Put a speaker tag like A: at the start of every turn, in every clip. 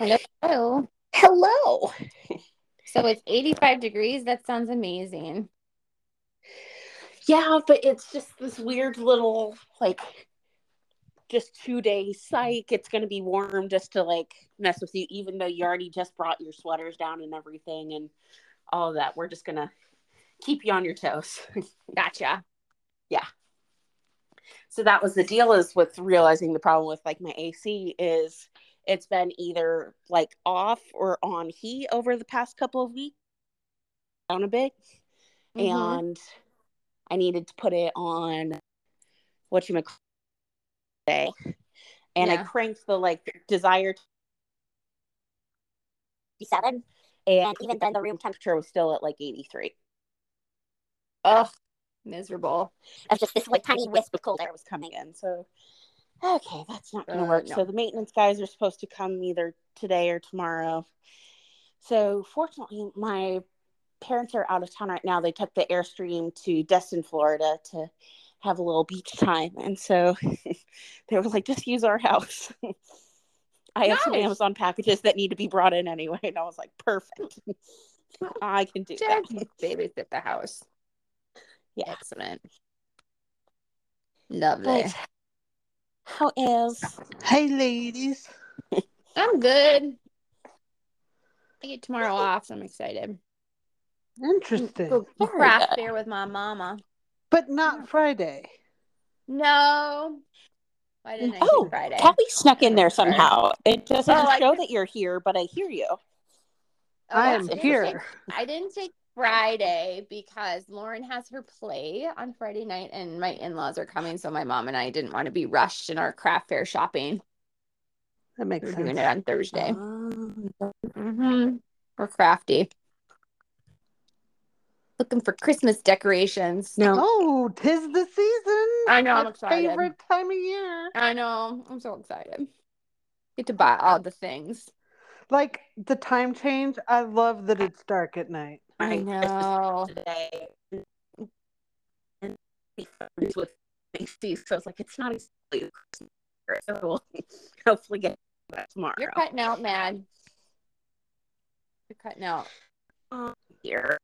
A: Hello.
B: Hello.
A: So it's 85 degrees. That sounds amazing.
B: Yeah, but it's just this weird little like just two day psych. It's gonna be warm just to like mess with you, even though you already just brought your sweaters down and everything and all that. We're just gonna keep you on your toes.
A: Gotcha.
B: yeah. So that was the deal is with realizing the problem with like my AC is it's been either like off or on heat over the past couple of weeks down a bit.
A: Mhm.
B: And I needed to put it on what you say. And I cranked the like desired seven. And even then the room temperature was still at like 83.
A: Ugh. Miserable.
B: Of just this like tiny wisp of cold air was coming in. So okay, that's not gonna
A: Uh,
B: work.
A: no.
B: So the maintenance guys are supposed to come either today or tomorrow. So fortunately my parents are out of town right now. They took the Airstream to Destin, Florida to have a little beach time. And so they were like, just use our house. I have some Amazon packages that need to be brought in anyway. And I was like, perfect. I can do that.
A: Babysit the house.
B: Yeah.
A: Excellent. Lovely.
B: But how is
C: Hey, ladies.
A: I'm good. I get tomorrow off, so I'm excited.
C: Interesting.
A: Go
B: Very
A: craft
B: good.
A: fair with my mama.
C: But not Friday.
A: No. Why didn't I
B: Oh,
A: Friday?
B: Kelly snuck in there somehow. It doesn't
A: Oh,
B: show
A: just-
B: that you're here, but I hear you.
A: Oh,
C: I am here.
A: I didn't take Friday because Lauren has her play on Friday night and my in-laws are coming, so my mom and I didn't want to be rushed in our craft fair shopping.
C: That makes
A: We're doing
C: sense.
A: it on Thursday.
B: Um,
A: Mm-hmm. We're crafty. Looking for Christmas decorations.
B: no,
C: Oh, tis the season.
A: I know, I'm
C: My
A: excited.
C: Favorite time of year.
A: I know. I'm so excited. Get to buy all the things.
C: Like the time change. I love that it's dark at night.
A: I know.
B: today and be friends with Macy. So it's like it's not exactly Christmas, so we'll hopefully get that tomorrow.
A: You're cutting out, man. You're cutting out.
B: Um, here.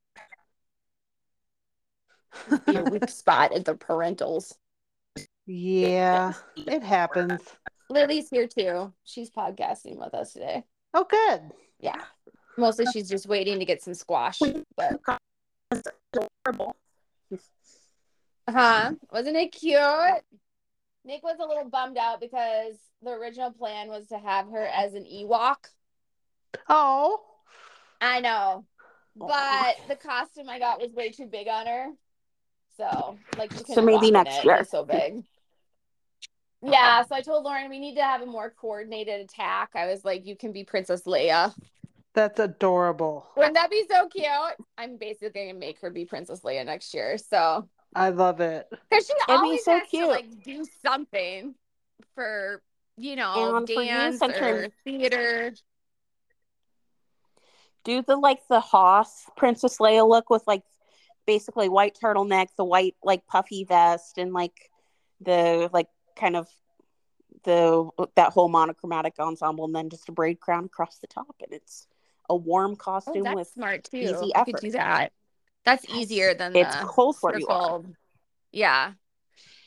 A: Your weak spot at the parentals.
C: Yeah, it happens.
A: Lily's here too. She's podcasting with us today.
C: Oh, good.
A: Yeah. Mostly she's just waiting to get some squash. But
B: adorable.
A: huh? Wasn't it cute? Nick was a little bummed out because the original plan was to have her as an Ewok.
C: Oh,
A: I know. But the costume I got was way too big on her. So like she
B: So maybe next
A: it.
B: year.
A: So big. Yeah, so I told Lauren we need to have a more coordinated attack. I was like, you can be Princess Leia.
C: That's adorable.
A: Wouldn't that be so cute? I'm basically gonna make her be Princess Leia next year. So
C: I love it.
A: because she
B: be
A: always
B: so
A: has to
B: cute.
A: like do something for you know
B: And
A: dance
B: since you're-
A: or theater.
B: Do the like the Hoth Princess Leia look with like basically white turtleneck, the white like puffy vest, and like the like kind of the that whole monochromatic ensemble, and then just a braid crown across the top, and it's a warm
A: Oh,
B: costume
A: that's
B: with
A: smart too.
B: easy
A: You
B: effort.
A: could do that. That's easier than
B: it's
A: the
B: close where you are.
A: Yeah.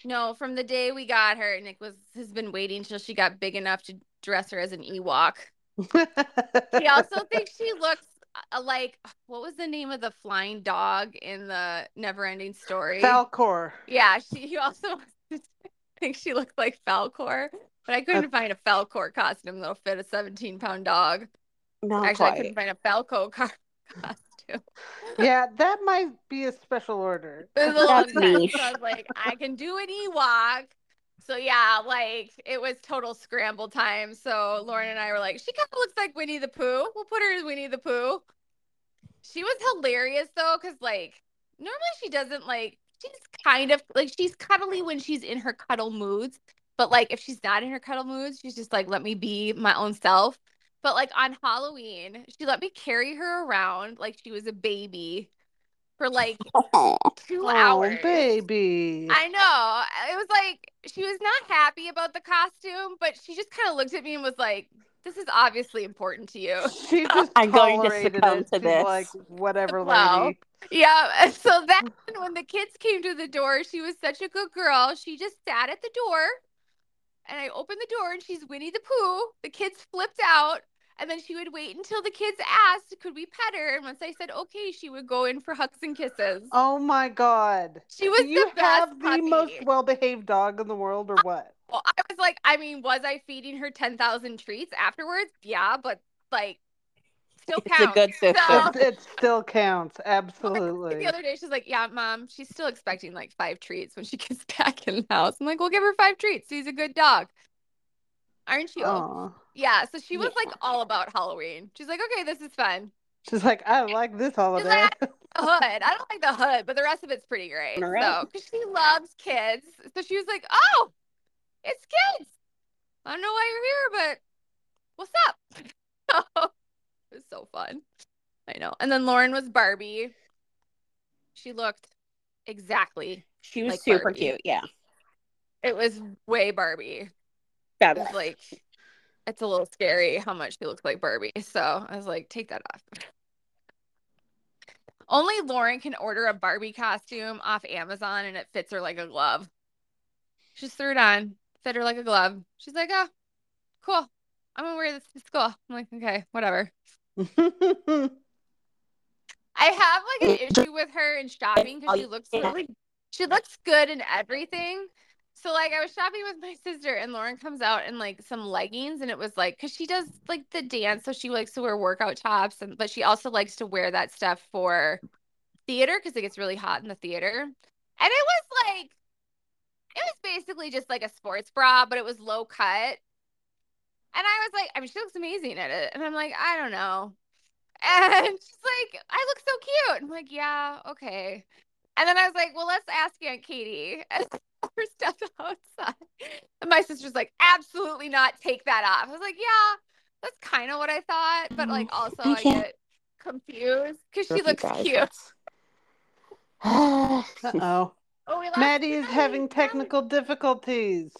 A: No, from the day we got her, Nick was has been waiting till she got big enough to dress her as an Ewok. He also thinks she looks uh, like what was the name of the flying dog in the Neverending Story?
C: Falcor.
A: Yeah, she he also thinks she looked like Falcor, but I couldn't find a Falcor costume that'll fit a 17 pound dog.
B: Not
A: Actually, I couldn't find a Falco car- costume.
C: Yeah, that might be a special order.
A: It was a little
B: That's niche.
A: So I was like, I can do an Ewok. So yeah, like it was total scramble time. So Lauren and I were like, she kind of looks like Winnie the Pooh. We'll put her as Winnie the Pooh. She was hilarious though, because like normally she doesn't like she's kind of like she's cuddly when she's in her cuddle moods. But like if she's not in her cuddle moods, she's just like, let me be my own self. But like on Halloween, she let me carry her around like she was a baby for like
B: Aw.
A: two
C: Oh,
A: hours.
C: baby.
A: I know. It was like she was not happy about the costume, but she just kind of looked at me and was like, this is obviously important to you.
C: She just
B: I'm going to succumb
C: it.
B: to this.
C: like, whatever,
A: Wow.
C: lady.
A: Yeah. So then when the kids came to the door, she was such a good girl. She just sat at the door and I opened the door and she's Winnie the Pooh. The kids flipped out. And then she would wait until the kids asked, could we pet her? And once I said okay, she would go in for hugs and kisses.
C: Oh my god.
A: She was
C: Do you
A: the best
C: have the
A: puppy.
C: most well behaved dog in the world or what?
A: Well, I was like, I mean, was I feeding her 10,000 treats afterwards? Yeah, but like, still counts.
B: It's a
A: counts.
B: good sister.
A: So-
C: It, it still counts. Absolutely.
A: The other day, she's like, Yeah, mom, she's still expecting like five treats when she gets back in the house. I'm like, We'll give her five treats. She's a good dog. Aren't you?
C: Aw.
A: Yeah. So she was
B: Yeah.
A: like all about Halloween. She's like, Okay, this is fun.
C: She's like, I like this holiday.
A: The hood. I don't like the hood, but the rest of it's pretty great.
B: All right.
A: So, because she loves kids. So she was like, Oh, it's kids. I don't know why you're here, but what's up? it was so fun. I know. And then Lauren was Barbie. She looked exactly
B: She was
A: Like
B: super
A: Barbie.
B: cute. Yeah.
A: It was way Barbie. It
B: Fabulous.
A: was like, it's a little scary how much she looks like Barbie. So I was like, take that off. Only Lauren can order a Barbie costume off Amazon and it fits her like a glove. She just threw it on, fit her like a glove. She's like, oh, cool. I'm gonna wear this to school. I'm like, okay, whatever. I have like an issue with her in shopping because she looks really, she looks good in everything. So like I was shopping with my sister and Lauren comes out in like some leggings and it was like because she does like the dance, so she likes to wear workout tops and but she also likes to wear that stuff for theater because it gets really hot in the theater. And it was like it was basically just like a sports bra, but it was low cut. And I was like, I mean, she looks amazing at it. And I'm like, I don't know. And she's like, I look so cute. I'm like, yeah, okay. And then I was like, well, let's ask Aunt Katie. her stepped outside. And my sister's like, absolutely not take that off. I was like, yeah, that's kind of what I thought. But like also
B: I
A: I get confused because she looks cute.
C: Uh oh.
A: Oh, we lost
C: Maddie is having
A: Maddie.
C: technical difficulties.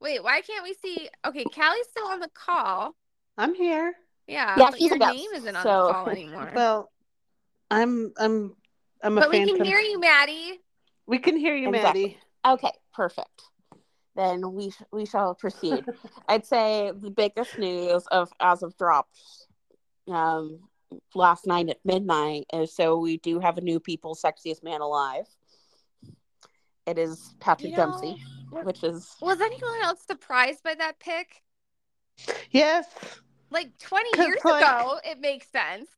A: Wait, why can't we see? Okay, Callie's still on the call.
C: I'm here.
A: Yeah,
B: Yeah,
A: but
B: she's
A: your
B: a
A: name isn't on
B: so-
A: the call anymore.
C: Well, I'm I'm I'm a
A: but we
C: phantom.
A: can hear you, Maddie.
C: We can hear you,
B: Exactly.
C: Maddie.
B: Okay, perfect. Then we sh- we shall proceed. I'd say the biggest news of as of drops um last night at midnight is so we do have a new People Sexiest Man Alive. It is Patrick
A: You know,
B: Dempsey,
A: was-
B: which is
A: Was anyone else surprised by that pick?
C: Yes.
A: Like
C: twenty
A: years
C: like-
A: ago, it makes sense.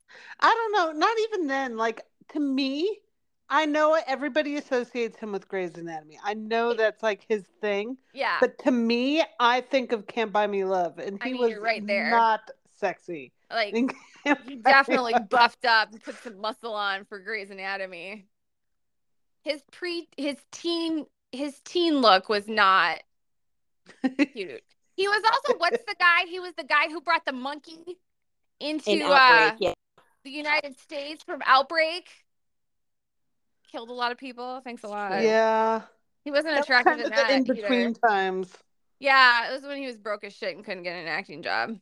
C: I don't know. Not even then. Like to me, I know everybody associates him with Grey's Anatomy. I know that's like his thing.
A: Yeah.
C: But to me, I think of Can't Buy Me Love, and
A: I
C: he
A: mean,
C: was
A: right there.
C: not sexy.
A: like he definitely
C: Love.
A: buffed up and put some muscle on for Grey's Anatomy. His pre his teen his teen look was not cute. He was also what's the guy? He was the guy who brought the monkey into
B: in
A: uh,
B: yeah.
A: the United States from Outbreak. Killed a lot of people. Thanks a lot.
C: yeah.
A: He wasn't
C: That was
A: attractive
C: kind
A: in
C: of
A: that
C: the in
A: either.
C: between times.
A: Yeah, it was when he was broke as shit and couldn't get an acting job.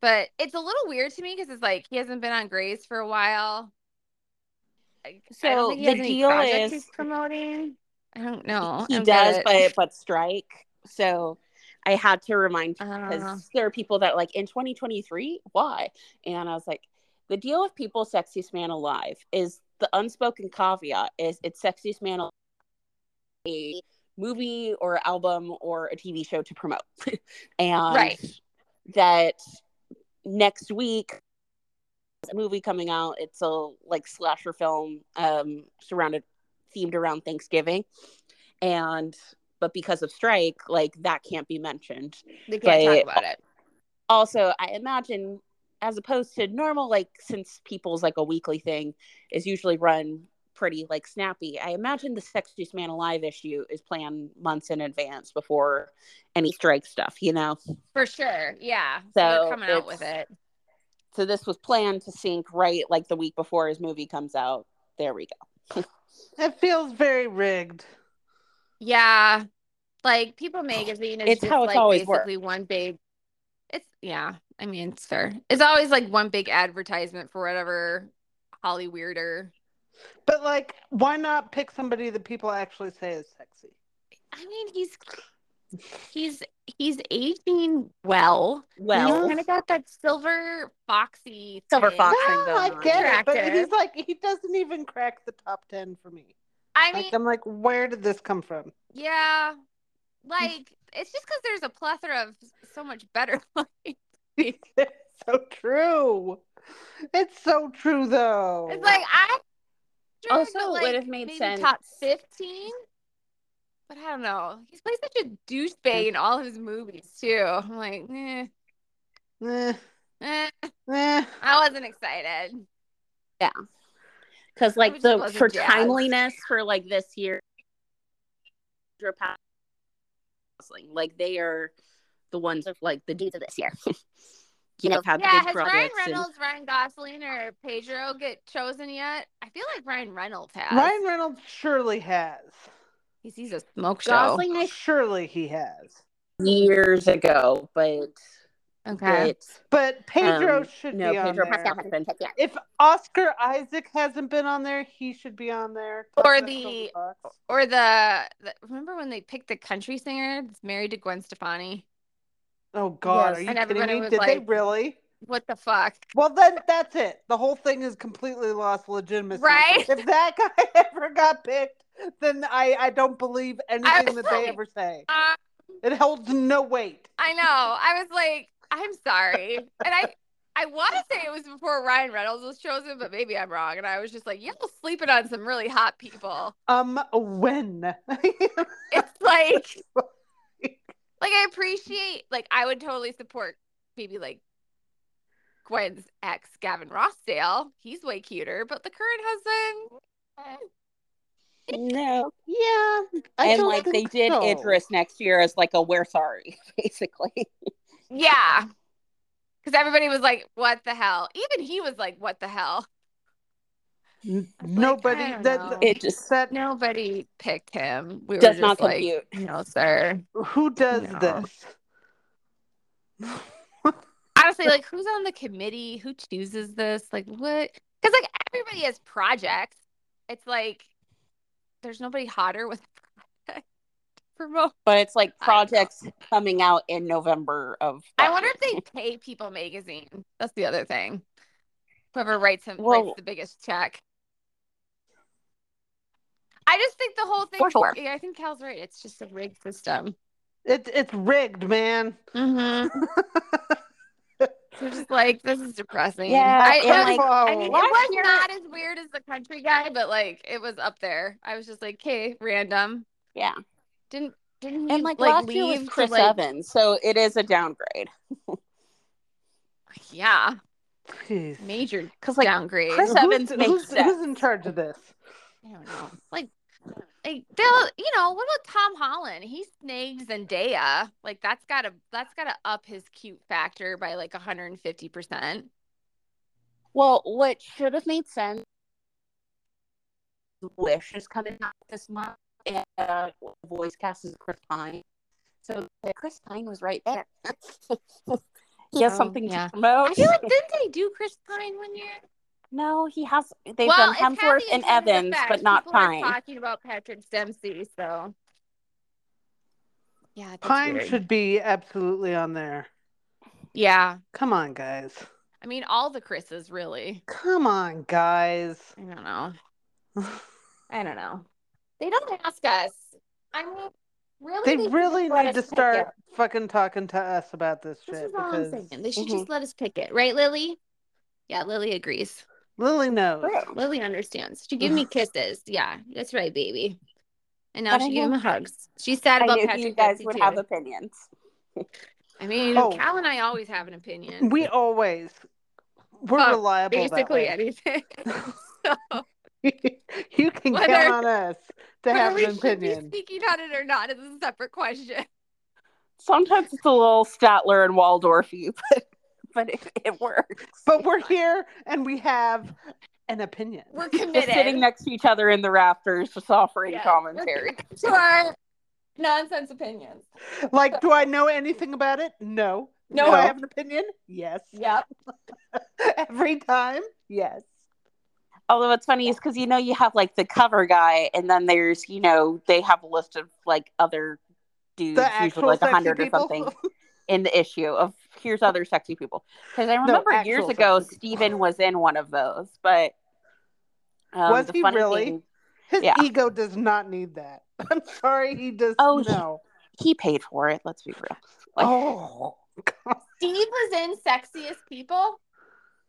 A: But it's a little weird to me because it's like he hasn't been on Grey's for a while. I, I
B: So
A: don't think he
B: the deal is-
A: he's promoting. I don't know.
B: he
A: I don't
B: does, but but strike. So I had to remind because
A: Uh.
B: there are people that like in 2023, why? And I was like, the deal with People Sexiest Man Alive is the unspoken caveat is it's Sexiest Man Alive, a movie or album or a TV show to promote, and
A: Right.
B: that next week a movie coming out. It's a like slasher film um surrounded themed around Thanksgiving. And but because of strike, like that can't be mentioned.
A: They can't
B: but-
A: talk about it.
B: Also, I imagine as opposed to normal, like since people's like a weekly thing is usually run pretty like snappy, I imagine the Sexiest Man Alive issue is planned months in advance before any strike stuff, you know?
A: For sure. Yeah. So,
B: So
A: coming out with it.
B: So this was planned to sync right like the week before his movie comes out. There we go.
C: It feels very rigged.
A: Yeah. Like People Magazine is
B: It's
A: just
B: how it's
A: like
B: always worked.
A: basically one big. It's yeah. I mean, it's fair. It's always like one big advertisement for whatever Holly weirder.
C: But like, why not pick somebody that people actually say is sexy?
A: I mean, he's he's he's aging well.
B: Well,
A: He's kind of got that silver foxy
B: Silver
A: tinge.
B: fox.
C: No,
B: Boxing
C: I
B: going on.
C: get it, but he's like, he doesn't even crack the top ten for me.
A: I mean,
C: Like, I'm like, where did this come from?
A: yeah, like it's just because there's a plethora of so much better.
C: it's so true. It's so true, though.
A: It's like I
B: Also,
A: but,
B: it
A: like,
B: would've made sense.
A: top fifteen. But I don't know. He's played such a douchebag in all of his movies too. I'm like, eh,
C: Eh,
A: eh.
C: eh.
A: I wasn't excited.
B: Yeah, because like the for
A: jazzed.
B: timeliness for like this year, wrestling, like they are the ones of like the dudes of this year. you know, have
A: Yeah,
B: big
A: has Ryan
B: projects. and-
A: Reynolds, Ryan Gosling, or Pedro get chosen yet? I feel like Ryan Reynolds has.
C: Ryan Reynolds surely has.
A: he sees a smoke show.
B: Gosling, I
C: Surely he has.
B: years ago, but
A: Okay.
B: but,
C: But Pedro
B: um,
C: should
B: no,
C: be on
B: Pedro
C: there.
B: Pascal hasn't been picked yet.
C: If Oscar Isaac hasn't been on there, he should be on there. Talk
A: Or
C: about
A: the- Or the, the remember when they picked the country singer that's married to Gwen Stefani?
C: Oh God,
B: Yes.
C: are you
A: And
C: kidding me?
A: was
C: Did they really?
A: What the fuck?
C: Well, then that's it. The whole thing is completely lost legitimacy.
A: Right?
C: If that guy ever got picked, then I I don't believe anything
A: was
C: that they ever say.
A: Uh,
C: It holds no weight.
A: I know. I was like, I'm sorry, and I. I want to say it was before Ryan Reynolds was chosen, but maybe I'm wrong. And I was just like, y'all sleeping on some really hot people.
C: Um, when?
A: It's like, like I appreciate, like I would totally support maybe like Gwen's ex, Gavin Rossdale. He's way cuter, but the current husband, eh.
B: No,
C: yeah, I
B: and like they did
C: so.
B: Idris next year as like a we're sorry, basically.
A: Yeah, because everybody was like, "What the hell?" Even he was like, "What the hell?"
C: N-
A: I was like,
C: Nobody
A: I
C: that.
B: It just
C: that
A: Nobody picked him. We
B: does
A: were
B: not
A: just like,
B: compute.
A: no, sir.
C: who does
A: No.
C: this?
A: Honestly, like, who's on the committee? Who chooses this? Like, what? Because like everybody has projects. It's like there's nobody hotter with a project to promote.
B: But it's like
A: I don't know.
B: projects coming out in November of.
A: I wonder if they pay People Magazine. That's the other thing. Whoever writes him
B: Well-
A: writes the biggest check. I just think the whole thing.
B: For sure.
A: Yeah, I think Cal's right. It's just a rigged system.
C: It's it's rigged, man.
A: Mm-hmm. So just like this is depressing.
B: Yeah,
A: I,
B: and,
A: it was-
B: like,
A: I mean, it
B: last
A: was
B: year-
A: not as weird as the country guy, but like it was up there. I was just like, okay, random.
B: Yeah,
A: Didn't didn't he
B: and like,
A: like
B: last year
A: leave
B: was Chris
A: like-
B: Evans, so it is a downgrade.
A: Yeah,
C: Jeez.
A: major
B: Because like
A: downgrade.
B: Chris
C: Who's-
B: Evans makes
C: who's, who's in charge of this?
A: I don't know. Like, like they'll, you know, what about Tom Holland? He snagged Zendaya. Like that's gotta that's gotta up his cute factor by like 150 percent.
B: Well, what should have made sense. Wish is coming out this month, and uh, voice cast is Chris Pine. So uh, Chris Pine was right there. he has
A: Oh,
B: something
A: yeah.
B: to promote.
A: I feel like didn't they do Chris Pine one year?
B: no, he has. They've
A: well,
B: done Hemsworth and Evans, but not
A: People are
B: Pine.
A: talking about Patrick Dempsey, so yeah,
C: Pine
A: weird.
C: should be absolutely on there.
A: Yeah,
C: Come on, guys.
A: I mean all the Chris's really.
C: Come on, guys.
A: I don't know. I don't know. They don't ask us. I mean, really,
C: They
A: should
C: really
A: just
C: need to start
A: it.
C: fucking talking to us about this
A: This
C: shit
A: is all
C: because
A: I'm saying. They should
B: Mhm.
A: just let us pick it, right, Lily? Yeah, Lily agrees.
C: Lily knows.
A: Lily understands. She gave me kisses. Yeah, that's right, baby. And now
B: But
A: she gave
B: knew-
A: me hugs. She's sad
B: I
A: about
B: knew
A: Patrick
B: you guys would
A: too.
B: have opinions.
A: I mean,
C: Oh.
A: Cal and I always have an opinion.
C: We always we're
A: Fuck,
C: reliable that
A: Basically
C: way.
A: anything. so,
C: you can
A: Whether-
C: count on us to
A: whether
C: have
A: we
C: an
A: should be
C: opinion.
A: speaking on it or not is a separate question.
B: Sometimes it's a little Statler and Waldorfy, but but it, it works.
C: But we're here and we have an opinion.
A: We're committed.
B: Just sitting next to each other in the rafters, just offering
A: Yeah.
B: commentary.
A: to our nonsense opinions.
C: Like, do I know anything about it? No.
A: No.
C: Do I have an opinion? Yes.
A: Yep.
C: Every time? Yes.
B: Although it's funny is because you know you have like the cover guy, and then there's you know they have a list of like other dudes,
C: The
B: usually
C: actual
B: like a hundred or something, in the issue of here's other sexy people. Because I remember years ago
C: sexy.
B: Steven was in one of those, but um,
C: Was he really?
B: thing-
C: His
B: Yeah.
C: ego does not need that. I'm sorry, he does
B: Oh, he-
C: no.
B: he paid for it. Let's be real. Like,
C: oh. God.
A: Steve was in Sexiest People.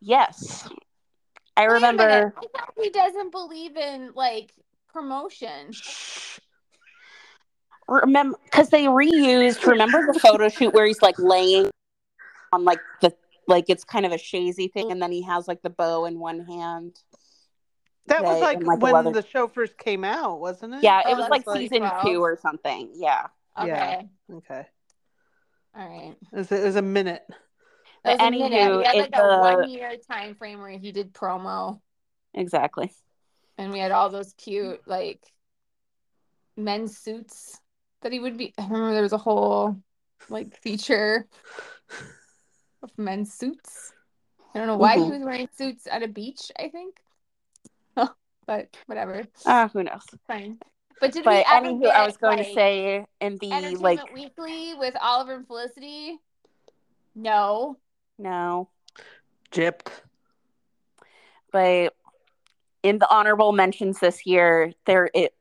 B: yes, I
A: Wait
B: remember.
A: I thought he doesn't believe in like promotion.
B: remember because they reused remember the photo shoot where he's like laying on like the like it's kind of a shazy thing and then he has like the bow in one hand
C: That was like,
B: and, like,
C: when
B: leather-
C: the show first came out, wasn't it?
B: yeah
A: Oh,
B: it was like
A: like
B: season
A: 12.
B: two or something yeah
A: Okay.
C: Yeah. Okay.
A: All right.
C: It was, it was a minute.
A: Was.
B: Anywho,
A: We had like
B: it's,
A: a
B: uh,
A: one year time frame where he did promo
B: exactly
A: and we had all those cute like men's suits that he would be I remember there was a whole like feature of men's suits. I don't know why he
B: Mhm.
A: was wearing suits at a beach, I think. but whatever.
B: ah who knows
A: Fine. But did
B: but
A: we ever
B: anywho
A: get,
B: i was going
A: like,
B: to say in the like
A: Weekly with Oliver and Felicity? No.
B: No
C: Gypped.
B: but in the honorable mentions this year there it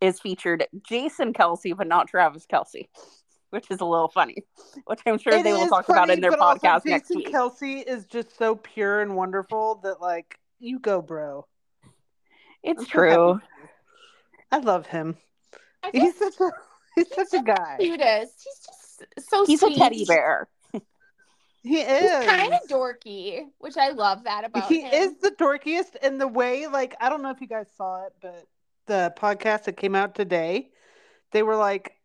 B: is featured jason kelce but not travis kelce which is a little funny which i'm sure
C: It
B: they will
C: is
B: talk about in their
C: but also
B: podcast next
C: Jason
B: week
C: Kelsey is just so pure and wonderful that, like, you go, bro.
B: it's
C: I'm
B: true
C: happy for you. I love him.
A: I
C: He's such a he's such a guy.
A: cutest. He's just so
B: he's
A: sweet.
B: a teddy bear
C: He is.
A: kind of dorky, which I love that about
C: he
A: him.
C: is the dorkiest in the way like i don't know if you guys saw it but the podcast that came out today they were like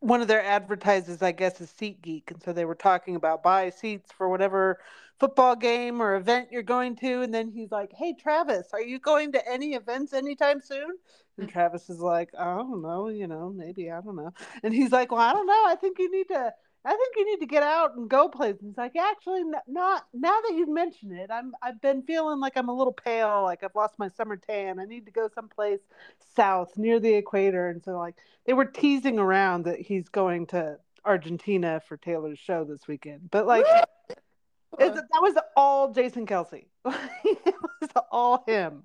C: one of their advertisers i guess is SeatGeek and so they were talking about buy seats for whatever football game or event you're going to and then he's like hey travis are you going to any events anytime soon and travis is like i don't know you know maybe i don't know and he's like well i don't know i think you need to I think you need to get out and go places. He's like, actually, not now that you've mentioned it. I'm I've been feeling like I'm a little pale, like I've lost my summer tan. I need to go someplace south near the equator. And so, like, they were teasing around that he's going to Argentina for Taylor's show this weekend. But like, that was all Jason Kelce. it was all him.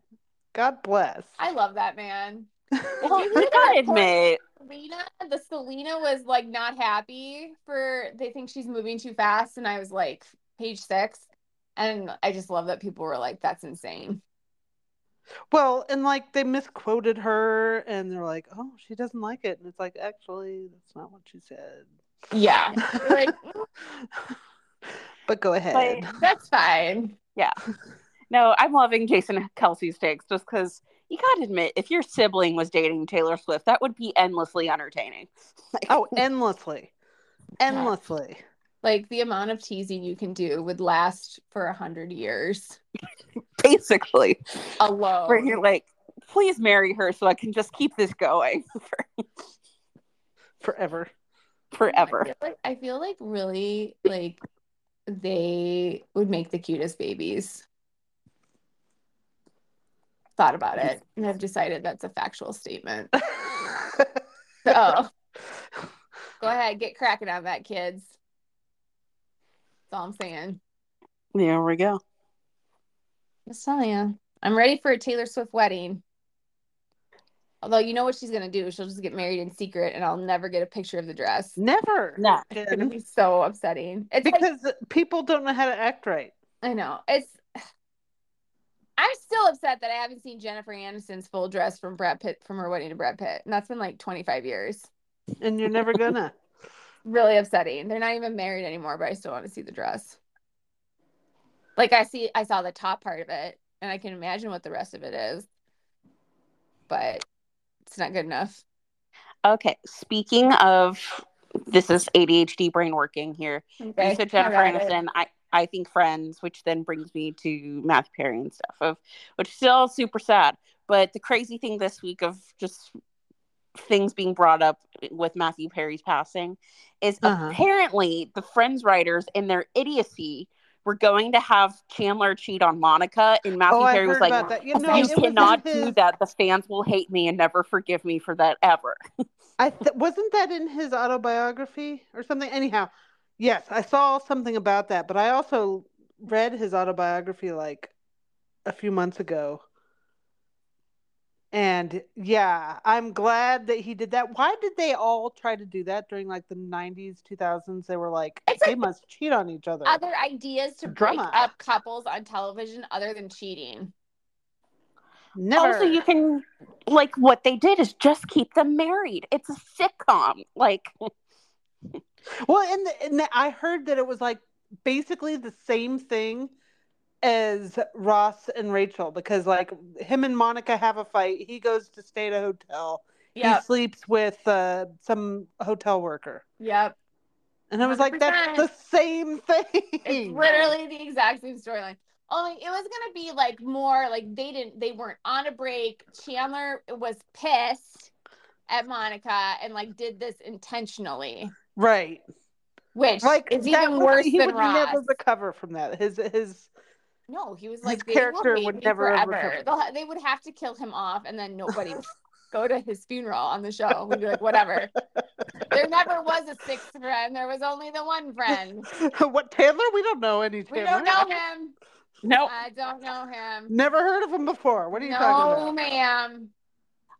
C: God bless.
A: I love that man.
B: well
A: you
B: gotta admit
A: Selena, the Selena was like not happy for they think she's moving too fast, and I was like page six, and I just love that people were like, "That's insane."
C: Well, and like they misquoted her, and they're like, "Oh, she doesn't like it," and it's like, actually, that's not what she said.
A: Yeah, like
C: but go ahead.
A: that's fine. Yeah.
B: No i'm loving jason kelce's takes just because you gotta admit if your sibling was dating taylor swift that would be endlessly entertaining Like,
C: Oh, endlessly, endlessly.
A: Like the amount of teasing you can do would last for a hundred years
B: basically
A: alone.
B: where you're like please marry her so i can just keep this going for
C: Forever.
B: forever
A: I feel like, I feel like really like they would make the cutest babies. Thought about it and have decided that's a factual statement. So go ahead, get cracking on that, kids. That's all I'm saying.
B: there we go
A: Just telling you. I'm ready for a Taylor Swift wedding. Although you know what she's gonna do, she'll just get married in secret, and I'll never get a picture of the dress.
C: Never.
B: No.
A: It's gonna be so upsetting. It's like
C: Because people don't know how to act right.
A: I know. It's I'm still upset that I haven't seen Jennifer Aniston's full dress from Brad Pitt from her wedding to Brad Pitt. And that's been like 25 years.
C: And you're never gonna.
A: Really upsetting. They're not even married anymore, but I still want to see the dress. Like I see I saw the top part of it and I can imagine what the rest of it is. But it's not good enough.
B: okay speaking of this is adhd brain working here
A: Okay.
B: you said jennifer
A: All right.
B: aniston i i think friends which then brings me to matthew perry and stuff of which is still super sad but the crazy thing this week of just things being brought up with Matthew Perry's passing is
C: Uh-huh.
B: apparently the Friends writers in their idiocy were going to have Chandler cheat on Monica, and Matthew
C: oh,
B: Perry was like.
C: You know,
B: "You
C: it was in
B: cannot
C: his-
B: do that. The fans will hate me and never forgive me for that ever."
C: I th- wasn't that in his autobiography or something. Anyhow, yes, I saw something about that, but I also read his autobiography like a few months ago. And yeah, I'm glad that he did that. Why did they all try to do that during like the 90s, 2000s? They were like,
A: It's
C: they
A: like-
C: must cheat on each other.
A: Other ideas to break up couples on television other than cheating.
C: Never.
B: Also, you can like what they did is just keep them married. It's a sitcom. Like,
C: Well, and, the, and the, I heard that it was like basically the same thing as Ross and Rachel because like him and Monica have a fight. He goes to stay at a hotel. He sleeps with uh, some hotel worker.
A: Yep.
C: And I was like, that's the same thing.
A: It's literally the exact same storyline. Only it was gonna be like more like they didn't they weren't on a break. Chandler was pissed at Monica and like did this intentionally,
C: right.
A: which
C: Like
A: is
C: that
A: even
C: would-
A: worse
C: he
A: than
C: would
A: Ross.
C: never recover from that. His his
A: no, he was like they
C: character would never
A: forever.
C: recover.
A: They'll ha- they would have to kill him off, and then nobody would go to his funeral on the show. We'd be like, whatever. there never was a sixth friend. There was only the one friend.
C: what Taylor? We don't know any Taylor.
A: We
C: Taylor.
A: don't know him.
B: no,
A: I don't know him.
C: Never heard of him before. What are you
A: no,
C: talking about?
A: Oh, ma'am.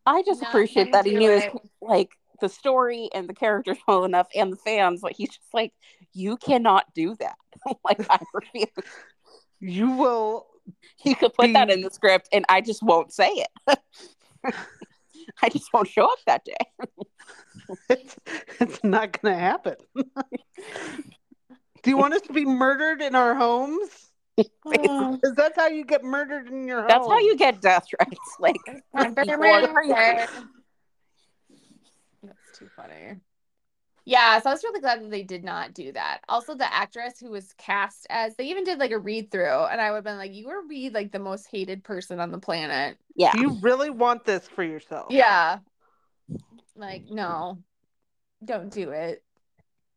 B: I just
A: Not
B: appreciate that he knew
A: do
B: his like the story and the characters well enough, and the fans. Like he's just like, you cannot do that. like I refuse.
C: You will
B: You could put that in the script, and I just won't say it. I just won't show up that day.
C: it's, it's not going to happen. Do you want us to be murdered in our homes? Because that's how you get murdered in your home.
B: That's how you get death rights. Like people are crazy.
A: That's too funny. Yeah, so I was really glad that they did not do that. Also, the actress who was cast as they even did like a read through, and I would have been like, "You would be like the most hated person on the planet."
B: Yeah.
C: Do you really want this for yourself?
A: Yeah, like no, don't do it.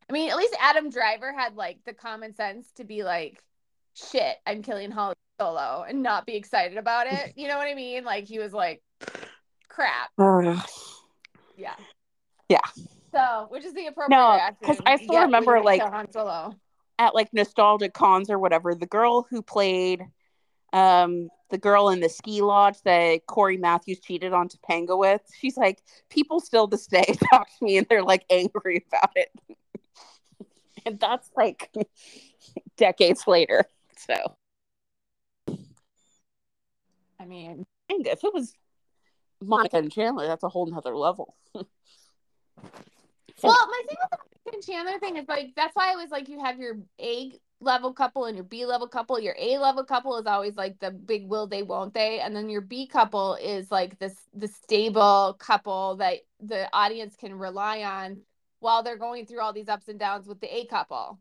A: I mean, at least Adam Driver had like the common sense to be like, "Shit, I'm killing Holly Solo," and not be excited about it. You know what I mean? Like he was like, "Crap."
B: Ugh.
A: Yeah.
B: Yeah.
A: So, which is the appropriate
B: No, because I still remember, like-
A: Han Solo.
B: at like nostalgic cons or whatever, the girl who played um the girl in the ski lodge that Cory Matthews cheated on Topanga with, she's like, people still this day talk to me and they're like angry about it. and that's like decades later. So
A: I mean,
B: if it was Monica and Chandler, that's a whole nother level.
A: Well, my thing with the Chandler thing is like that's why I was like, you have your A level couple and your B level couple. Your A level couple is always like the big will they won't they, and then your B couple is like this the stable couple that the audience can rely on while they're going through all these ups and downs with the A couple.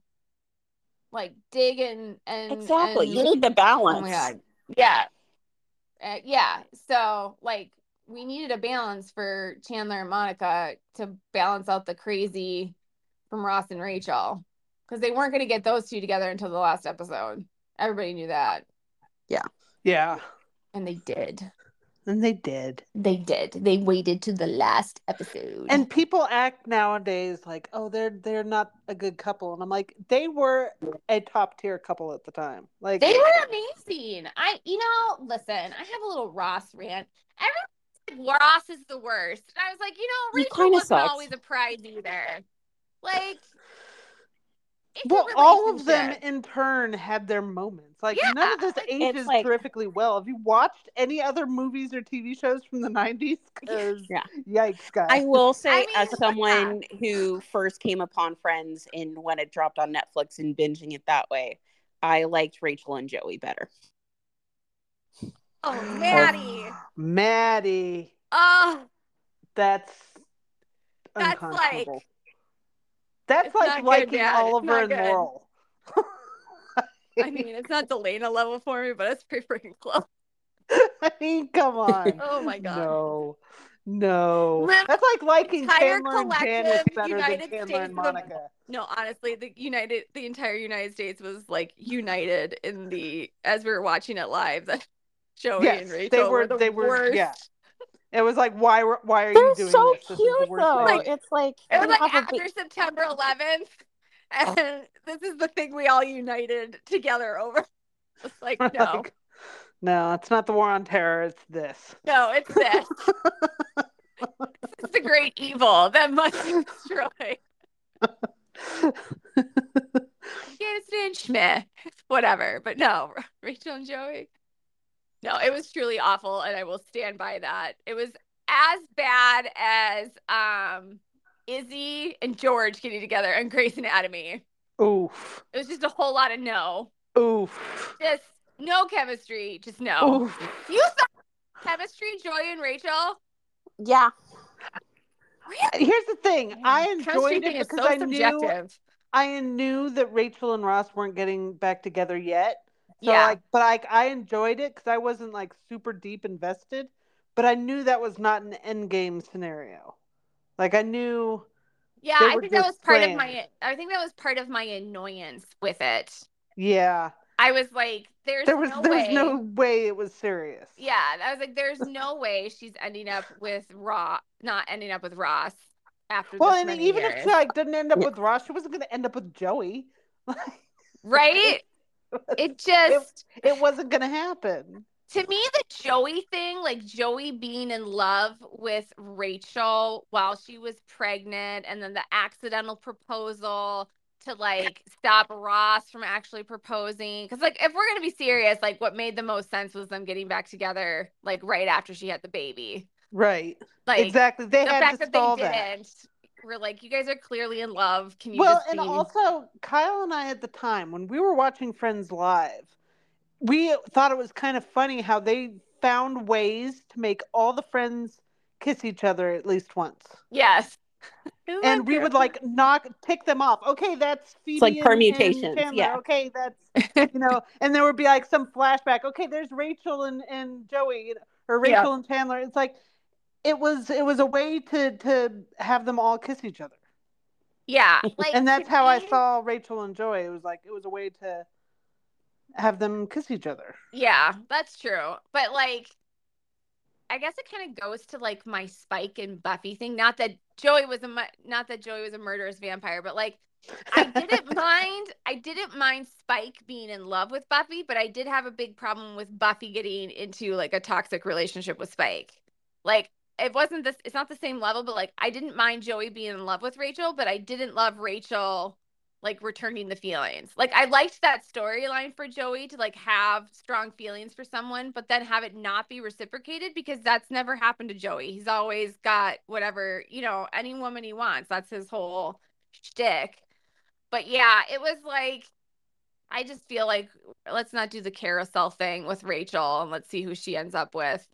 A: Like dig and and
B: exactly.
A: and-
B: You need the balance.
A: Oh my god. Yeah. Uh, yeah. So like we needed a balance for Chandler and Monica to balance out the crazy from Ross and Rachel because they weren't going to get those two together until the last episode. Everybody knew that,
C: Yeah. Yeah.
A: And they did.
C: And they did.
A: They did. They waited to the last episode.
C: And people act nowadays like, oh, they're they're not a good couple. And I'm like, they were a top tier couple at the time. Like
A: they were amazing. I, you know, listen, I have a little Ross rant. Everyone said Ross is the worst. And I was like, you know, Rachel wasn't
B: sucks.
A: always a prize either. Like,
C: Well, all of them in turn had their moments. Like
A: Yeah,
C: none of this
A: like,
C: ages
B: like-
C: terrifically well. Have you watched any other movies or TV shows from the nineties?
B: Yeah.
C: yikes, guys.
B: I will say,
A: I mean,
B: as
A: yeah.
B: someone who first came upon Friends and when it dropped on Netflix and binging it that way, I liked Rachel and Joey better.
A: Oh, Maddie.
C: Maddie,
A: Oh,
C: that's
A: That's like-
C: that's like
A: not good,
C: liking Oliver and
A: good.
C: Laurel.
A: I mean, it's not Delena level for me, but it's pretty freaking close.
C: I mean, come on.
A: Oh my God.
C: No, No,
A: Live-
C: that's like liking
A: entire
C: Chandler and Janice better
A: United
C: than Chandler
A: States
C: and Monica.
A: No, honestly, the United, the entire United States was like united in the as we were watching it live. That Joey
C: Yes,
A: and
C: they
A: Rachel
C: were-
A: were the
C: they were-
A: worst.
C: yeah. It was like, why? were- Why are
B: They're
C: you doing
B: so
C: this? This is the
B: cute
C: worst
B: though.
C: way.
B: it's like
A: It was like after
B: big-
A: September 11th, and this is the thing we all united together over. It's like no,
C: like, no, it's not the war on terror. It's this.
A: no, it's this. this is the great evil that must be destroyed. Afghanistan Schmidt, whatever. But no, Rachel and Joey. No, it was truly awful, and I will stand by that. It was as bad as um Izzy and George getting together and Grey's Anatomy.
C: Oof.
A: It was just a whole lot of no.
C: Oof.
A: Just no chemistry. Just no.
C: Oof.
A: You saw chemistry, Joey and Rachel.
B: yeah.
A: Really?
C: Here's the thing. I
A: Chemistry
C: enjoyed
A: thing
C: it
A: is
C: because
A: so
C: I knew. I knew that Rachel and Ross weren't getting back together yet. So
A: Yeah.
C: like, but like I enjoyed it because I wasn't like super deep invested, but I knew that was not an end game scenario. Like I knew.
A: Yeah, I think that was
C: just
A: part of my I think that was part of my annoyance with it.
C: Yeah,
A: I was like, there's
C: there was
A: no
C: there was
A: way.
C: no way it was serious.
A: Yeah, I was like, there's no way she's ending up with Ross, not ending up with Ross after
C: Well,
A: this
C: and
A: many
C: even
A: years.
C: if she like didn't end up
B: Yeah.
C: with Ross, she wasn't going to end up with Joey.
A: right? It just
C: it wasn't going to happen.
A: to me the Joey thing, like Joey being in love with Rachel while she was pregnant, and then the accidental proposal to like stop Ross from actually proposing. Because like if we're gonna be serious, like what made the most sense was them getting back together like right after she had the baby.
C: Right.
A: Like
C: exactly. They
A: the
C: had
A: fact
C: to
A: that they didn't.
C: That.
A: We're like, you guys are clearly in love. Can you
C: Well,
A: just
C: and
A: be
C: also Kyle and I at the time when we were watching Friends live, we thought it was kind of funny how they found ways to make all the friends kiss each other at least once.
A: yes.
C: And we
A: true?
C: would like knock pick them off. Okay, that's Phoebe
B: like
C: and- and
B: permutations, yeah.
C: Okay, that's you know, and there would be like some flashback. Okay, there's Rachel and, and Joey you know, or
A: Yeah.
C: Rachel and Chandler. It's like it was it was a way to to have them all kiss each other.
A: yeah. Like
C: and that's how I saw Rachel and Joey. It was like it was a way to have them kiss each other.
A: Yeah, that's true. But like I guess it kind of goes to like my Spike and Buffy thing. Not that Joey was a mu- not that Joey was a murderous vampire, but like I didn't mind I didn't mind Spike being in love with Buffy, but I did have a big problem with Buffy getting into like a toxic relationship with Spike. Like it wasn't this it's not the same level, but like I didn't mind Joey being in love with Rachel, but I didn't love Rachel like returning the feelings. Like I liked that storyline for Joey to like have strong feelings for someone, but then have it not be reciprocated because that's never happened to Joey. He's always got whatever, you know, any woman he wants. That's his whole shtick. But yeah, it was like I just feel like let's not do the carousel thing with Rachel and let's see who she ends up with.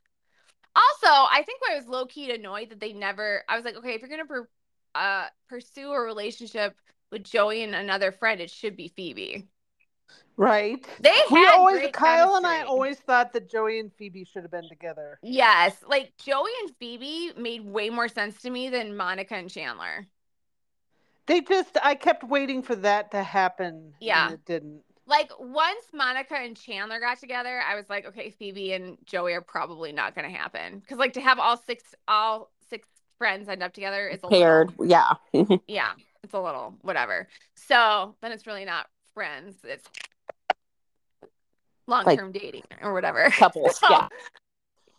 A: Also, I think I was low key annoyed that they never. I was like, okay, if you're gonna per, uh, pursue a relationship with Joey and another friend, it should be Phoebe.
C: Right.
A: They had
C: We always Kyle and I always thought that Joey and Phoebe should have been together.
A: Yes, like Joey and Phoebe made way more sense to me than Monica and Chandler.
C: They just I kept waiting for that to happen.
A: Yeah.
C: And it didn't.
A: Like once Monica and Chandler got together, I was like, okay, Phoebe and Joey are probably not going to happen because like to have all six all six friends end up together is a
B: Paired.
A: little,
B: Yeah.
A: yeah, it's a little whatever. So then it's really not friends; it's long term dating or whatever.
B: Couples.
A: So-
B: Yeah.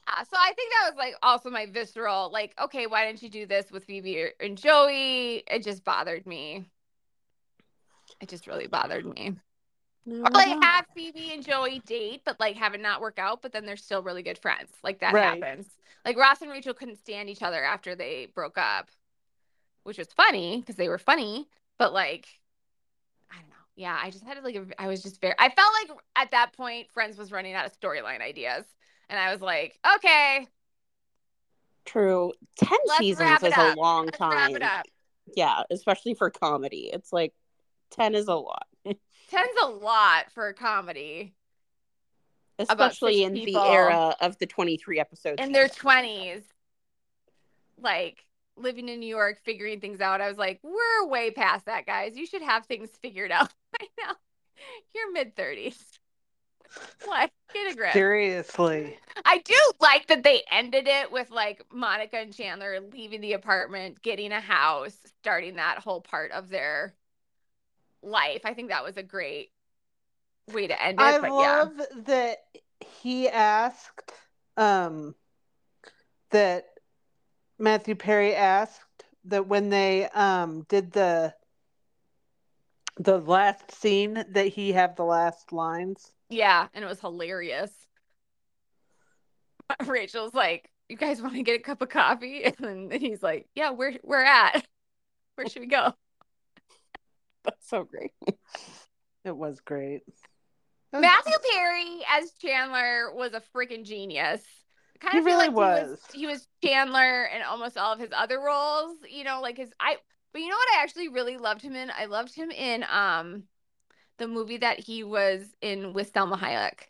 A: Yeah, so I think that was like also my visceral, like, okay, why didn't you do this with Phoebe and Joey? It just bothered me. It just really bothered me. Or like have Phoebe and Joey date, but like have it not work out, but then they're still really good friends. Like that
C: Right.
A: happens. Like Ross and Rachel couldn't stand each other after they broke up, which was funny because they were funny, but like, I don't know. Yeah, I just had to like, I was just very, I felt like at that point, Friends was running out of storyline ideas. And I was like, okay,
B: True. 10
A: Let's
B: seasons
A: is
B: is a long
A: let's
B: time.
A: up.
B: Yeah, especially for comedy. It's like 10 is a lot.
A: Ten's a lot for a comedy
B: Especially in
A: people.
B: the era of the 23 episodes.
A: in their 20s. like living in New York, figuring things out. I was like, we're way past that, guys. You should have things figured out by now. You're mid 30s. What? Get a grip.
C: Seriously.
A: I do like that they ended it with like Monica and Chandler leaving the apartment, getting a house, starting that whole part of their life. I think that was a great way to end it.
C: I
A: but
C: love that he asked um that Matthew Perry asked that when they um did the the last scene that he have the last lines.
A: yeah, yeah, and it was hilarious. Rachel's like, "You guys want to get a cup of coffee?" And then he's like, "Yeah, where we're at? Where should we go?"
B: That's so great.
C: It was great.
A: Matthew Perry as Chandler was a freaking genius. Kind
C: He
A: of
C: really
A: like
C: was.
A: He was. He was Chandler in almost all of his other roles. You know, like his I. But you know what? I actually really loved him in. I loved him in um, the movie that he was in with Salma Hayek.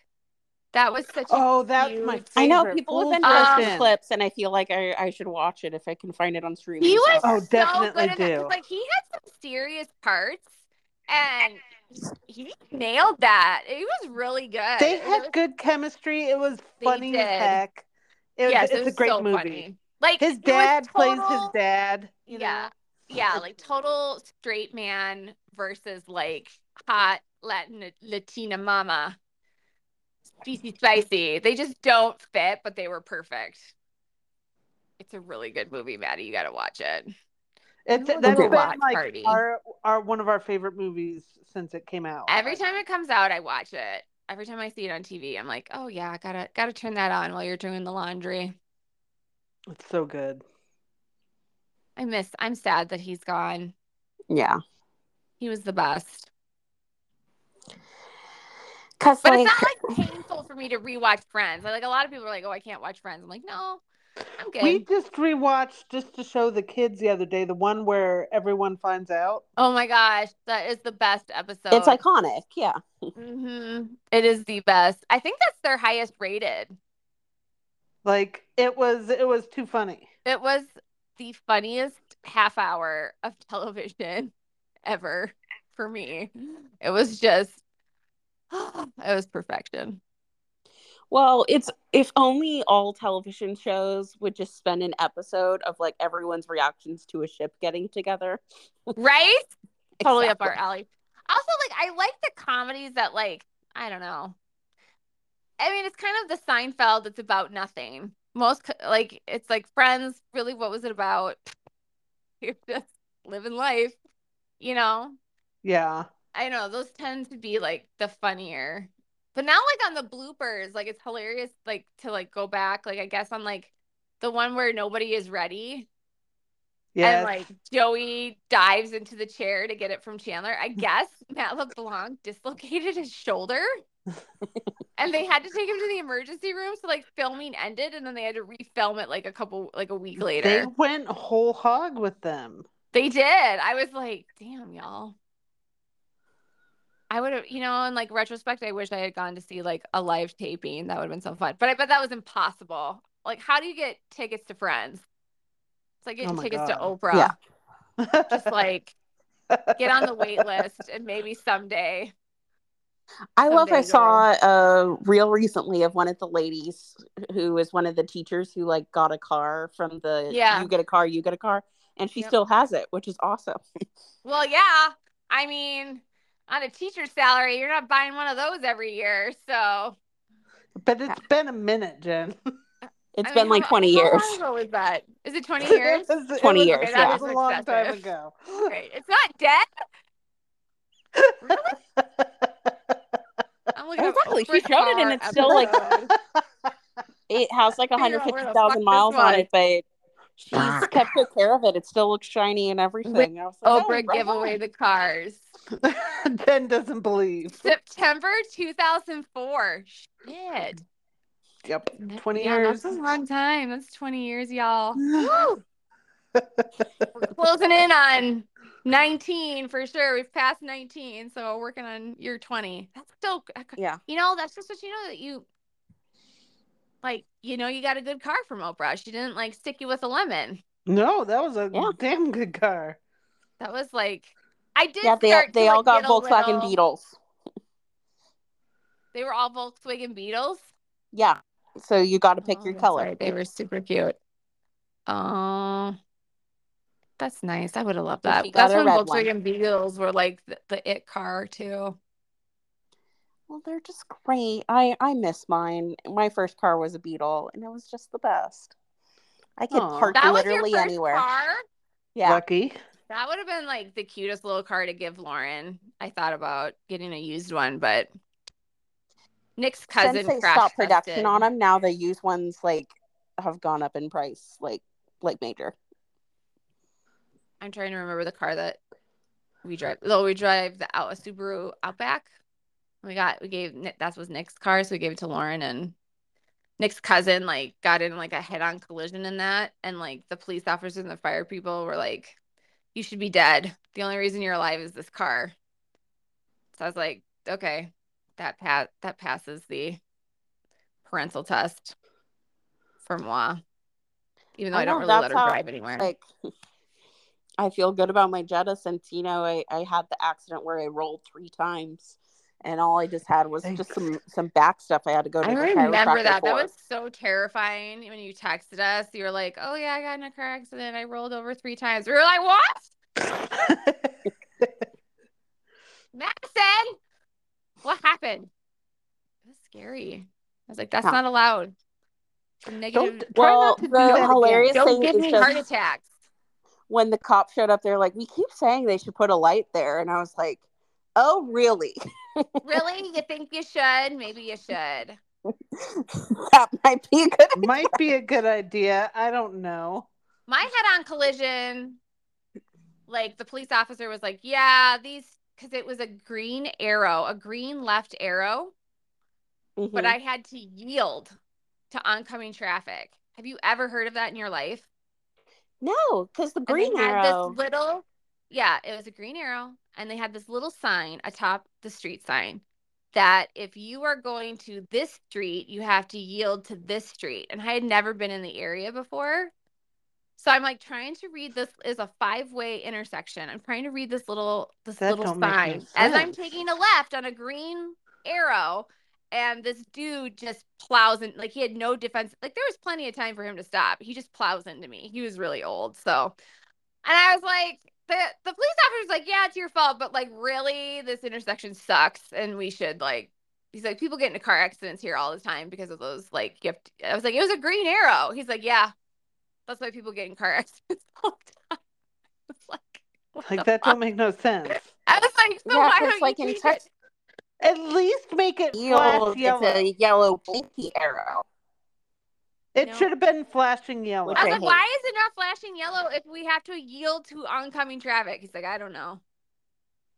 A: That was such. a
C: Oh, that's my
A: cute-
B: I know people have been
A: Um,
B: posting clips, and I feel like I, I should watch it if I can find it on streaming.
A: He was
C: Oh,
A: so
C: definitely
A: good in that, 'cause,
C: do.
A: Like he had some serious parts, and he nailed that. It was really good.
C: They had
A: was-
C: good chemistry. It was funny as heck. It was,
A: yes,
C: it's
A: it was
C: a great
A: so
C: movie.
A: funny. Like
C: His
A: it was
C: dad plays his dad. You
A: yeah,
C: know?
A: yeah, like total straight man versus like hot Latin Latina mama. Spicy spicy. They just don't fit, but they were perfect. It's a really good movie, Maddie. You got to watch it.
C: It's
A: It was a
C: that's been
A: watch
C: like
A: party.
C: our our one of our favorite movies since it came out.
A: Every time it comes out, I watch it. Every time I see it on TV, I'm like, oh yeah, I gotta gotta turn that on while you're doing the laundry.
C: It's so good.
A: I miss. I'm sad that he's gone.
B: Yeah,
A: He was the best.
B: Because
A: But
B: like,
A: it's not like painful for me to rewatch Friends. Like a lot of people are like, "Oh, I can't watch Friends." I'm like, no, I'm good.
C: We just rewatched just to show the kids the other day the one where everyone finds out.
A: oh my gosh, that is the best episode.
B: it's iconic. Yeah,
A: hmm It is the best. I think that's their highest rated.
C: Like it was it was too funny.
A: It was the funniest half hour of television ever for me. It was just, it was perfection.
B: Well, it's if only all television shows would just spend an episode of like everyone's reactions to a ship getting together.
A: Right? Totally up our alley. Also, like, I like the comedies that, like, I don't know. I mean, it's kind of the Seinfeld. It's about nothing. Most like it's like Friends. Really, what was it about? You're just living life, you know.
C: Yeah.
A: I know those tend to be like the funnier. But now like on the bloopers, like it's hilarious like to like go back, like I guess on like the one where nobody is ready
C: Yes.
A: and like Joey dives into the chair to get it from Chandler. I guess Matt LeBlanc dislocated his shoulder. and they had to take him to the emergency room. So like filming ended and then they had to refilm it like a couple like a week later.
C: They went whole hog with them.
A: They did. I was like, damn, y'all. I would have, you know, in like retrospect, I wish I had gone to see like a live taping. That would have been so fun. But I bet that was impossible. Like, how do you get tickets to Friends? It's like getting
C: Oh my
A: tickets to Oprah.
B: Yeah.
A: Just like get on the wait list and maybe someday.
B: I love. I saw a reel recently of one of the ladies who is one of the teachers who like got a car from the
A: Yeah.
B: you get a car, you get a car, and she
A: Yep.
B: still has it, which is awesome.
A: Well, yeah. I mean, on a teacher's salary, you're not buying one of those every year. So
C: but it's been a minute, Jen.
B: It's
A: I
B: been
A: mean,
B: like
A: how-
B: 20
A: how
B: years.
A: long ago was that? Is it 20 years?
C: It was- it
B: 20
C: was-
B: years,
C: It
A: yeah.
C: was a long time ago.
A: Right. It's not dead. I'm looking at
B: Exactly. She showed it and
A: car
B: it's still, like. It has like
A: Figure out where the
B: 150,000 miles on it, but she's kept good care of it. It still looks shiny and everything. I was like, oh,
A: Oprah
B: right
A: give away the cars.
C: ben doesn't believe.
A: September 2004. Shit.
C: Yep. 20
A: Yeah,
C: years.
A: That's a long time. That's 20 years, y'all. We're closing in on 19 for sure. We've passed 19, so we're working on year 20. That's still,
B: Yeah.
A: you know, that's just what you know that you, like, you know, you got a good car from Oprah. She didn't like stick you with a lemon.
C: No, that was a
B: Yeah.
C: damn good car.
A: That was like I did
B: Yeah, they
A: start
B: they
A: to,
B: all
A: like,
B: got Volkswagen
A: little-
B: Beetles.
A: They were all Volkswagen Beetles.
B: Yeah. So you got to pick
A: Oh,
B: your color.
A: right. They were super cute. Oh, that's nice. I would have loved that. That's when
B: red one.
A: Volkswagen Beetles were like the, the it car too.
B: Well, they're just great. I I miss mine. My first car was a Beetle, and it was just the best. I could
C: Aw.
B: park
A: That was
B: literally
A: your first
B: anywhere.
A: car.
B: Yeah.
C: Lucky.
A: That would have been like the cutest little car to give Lauren. I thought about getting a used one, but Nick's cousin
B: Since they
A: crash
B: stopped production
A: tested.
B: on them, now the used ones like have gone up in price, like like major.
A: I'm trying to remember the car that we drive. Though we drive the out a Subaru Outback. We got we gave that was Nick's car, so we gave it to Lauren and Nick's cousin like got in like a head-on collision in that, and like the police officers and the fire people were like, "You should be dead. The only reason you're alive is this car." So I was like, "Okay, that pa- that passes the parental test for moi." Even though I,
B: I
A: don't really let her
B: how,
A: drive anywhere.
B: Like I feel good about my Jetta since you know I, I had the accident where I rolled three times, and all I just had was just some some back stuff. I had to go to
A: I remember
B: chiropractor
A: that. That was so terrifying when you texted us. You were like, "Oh yeah, I got in a car accident. I rolled over three times." We were like, "What, Madison? What happened?" It was scary. I was like, "That's
B: Huh.
A: not allowed." Negative.
C: Don't
B: Well,
C: do
B: the
C: that again.
B: hilarious
A: Don't give
B: is
A: me
B: just
A: heart attacks.
B: when the cop showed up, they're like, "We keep saying they should put a light there," and I was like, "Oh, really?
A: Really? You think you should? Maybe you should.
B: that might be a good."
C: Might be a good idea. I don't know.
A: My head-on collision, like the police officer was like, "Yeah, these." Because it was a green arrow, a green left arrow. but
B: Mhm.
A: I had to yield to oncoming traffic. Have you ever heard of that in your life?
B: no, because the
A: And
B: green
A: they had
B: arrow.
A: this little, yeah, it was a green arrow, and they had this little sign atop the street sign that if you are going to this street, you have to yield to this street. And I had never been in the area before. So I'm like trying to read this is a five-way intersection. I'm trying to read this little this
C: That
A: little
C: don't make no
A: sign as I'm taking a left on a green arrow and this dude just plows in like he had no defense like there was plenty of time for him to stop he just plows into me he was really old so and i was like the the police officer's like yeah it's your fault but like really this intersection sucks and we should like he's like people get into car accidents here all the time because of those like you have to, i was like it was a green arrow he's like yeah that's why people get in car accidents all the time it's like
C: Like
A: the
C: that
A: fuck?
C: don't make no sense.
A: i was like so
B: Yeah,
A: why
B: 'cause,
A: don't
B: like,
A: you
B: in
A: change
C: At least make it
B: Yield,
C: flash
B: it's a yellow blinky arrow.
C: It
A: No.
C: should have been flashing yellow.
A: I was like, why is it not flashing yellow if we have to yield to oncoming traffic? He's like, I don't know.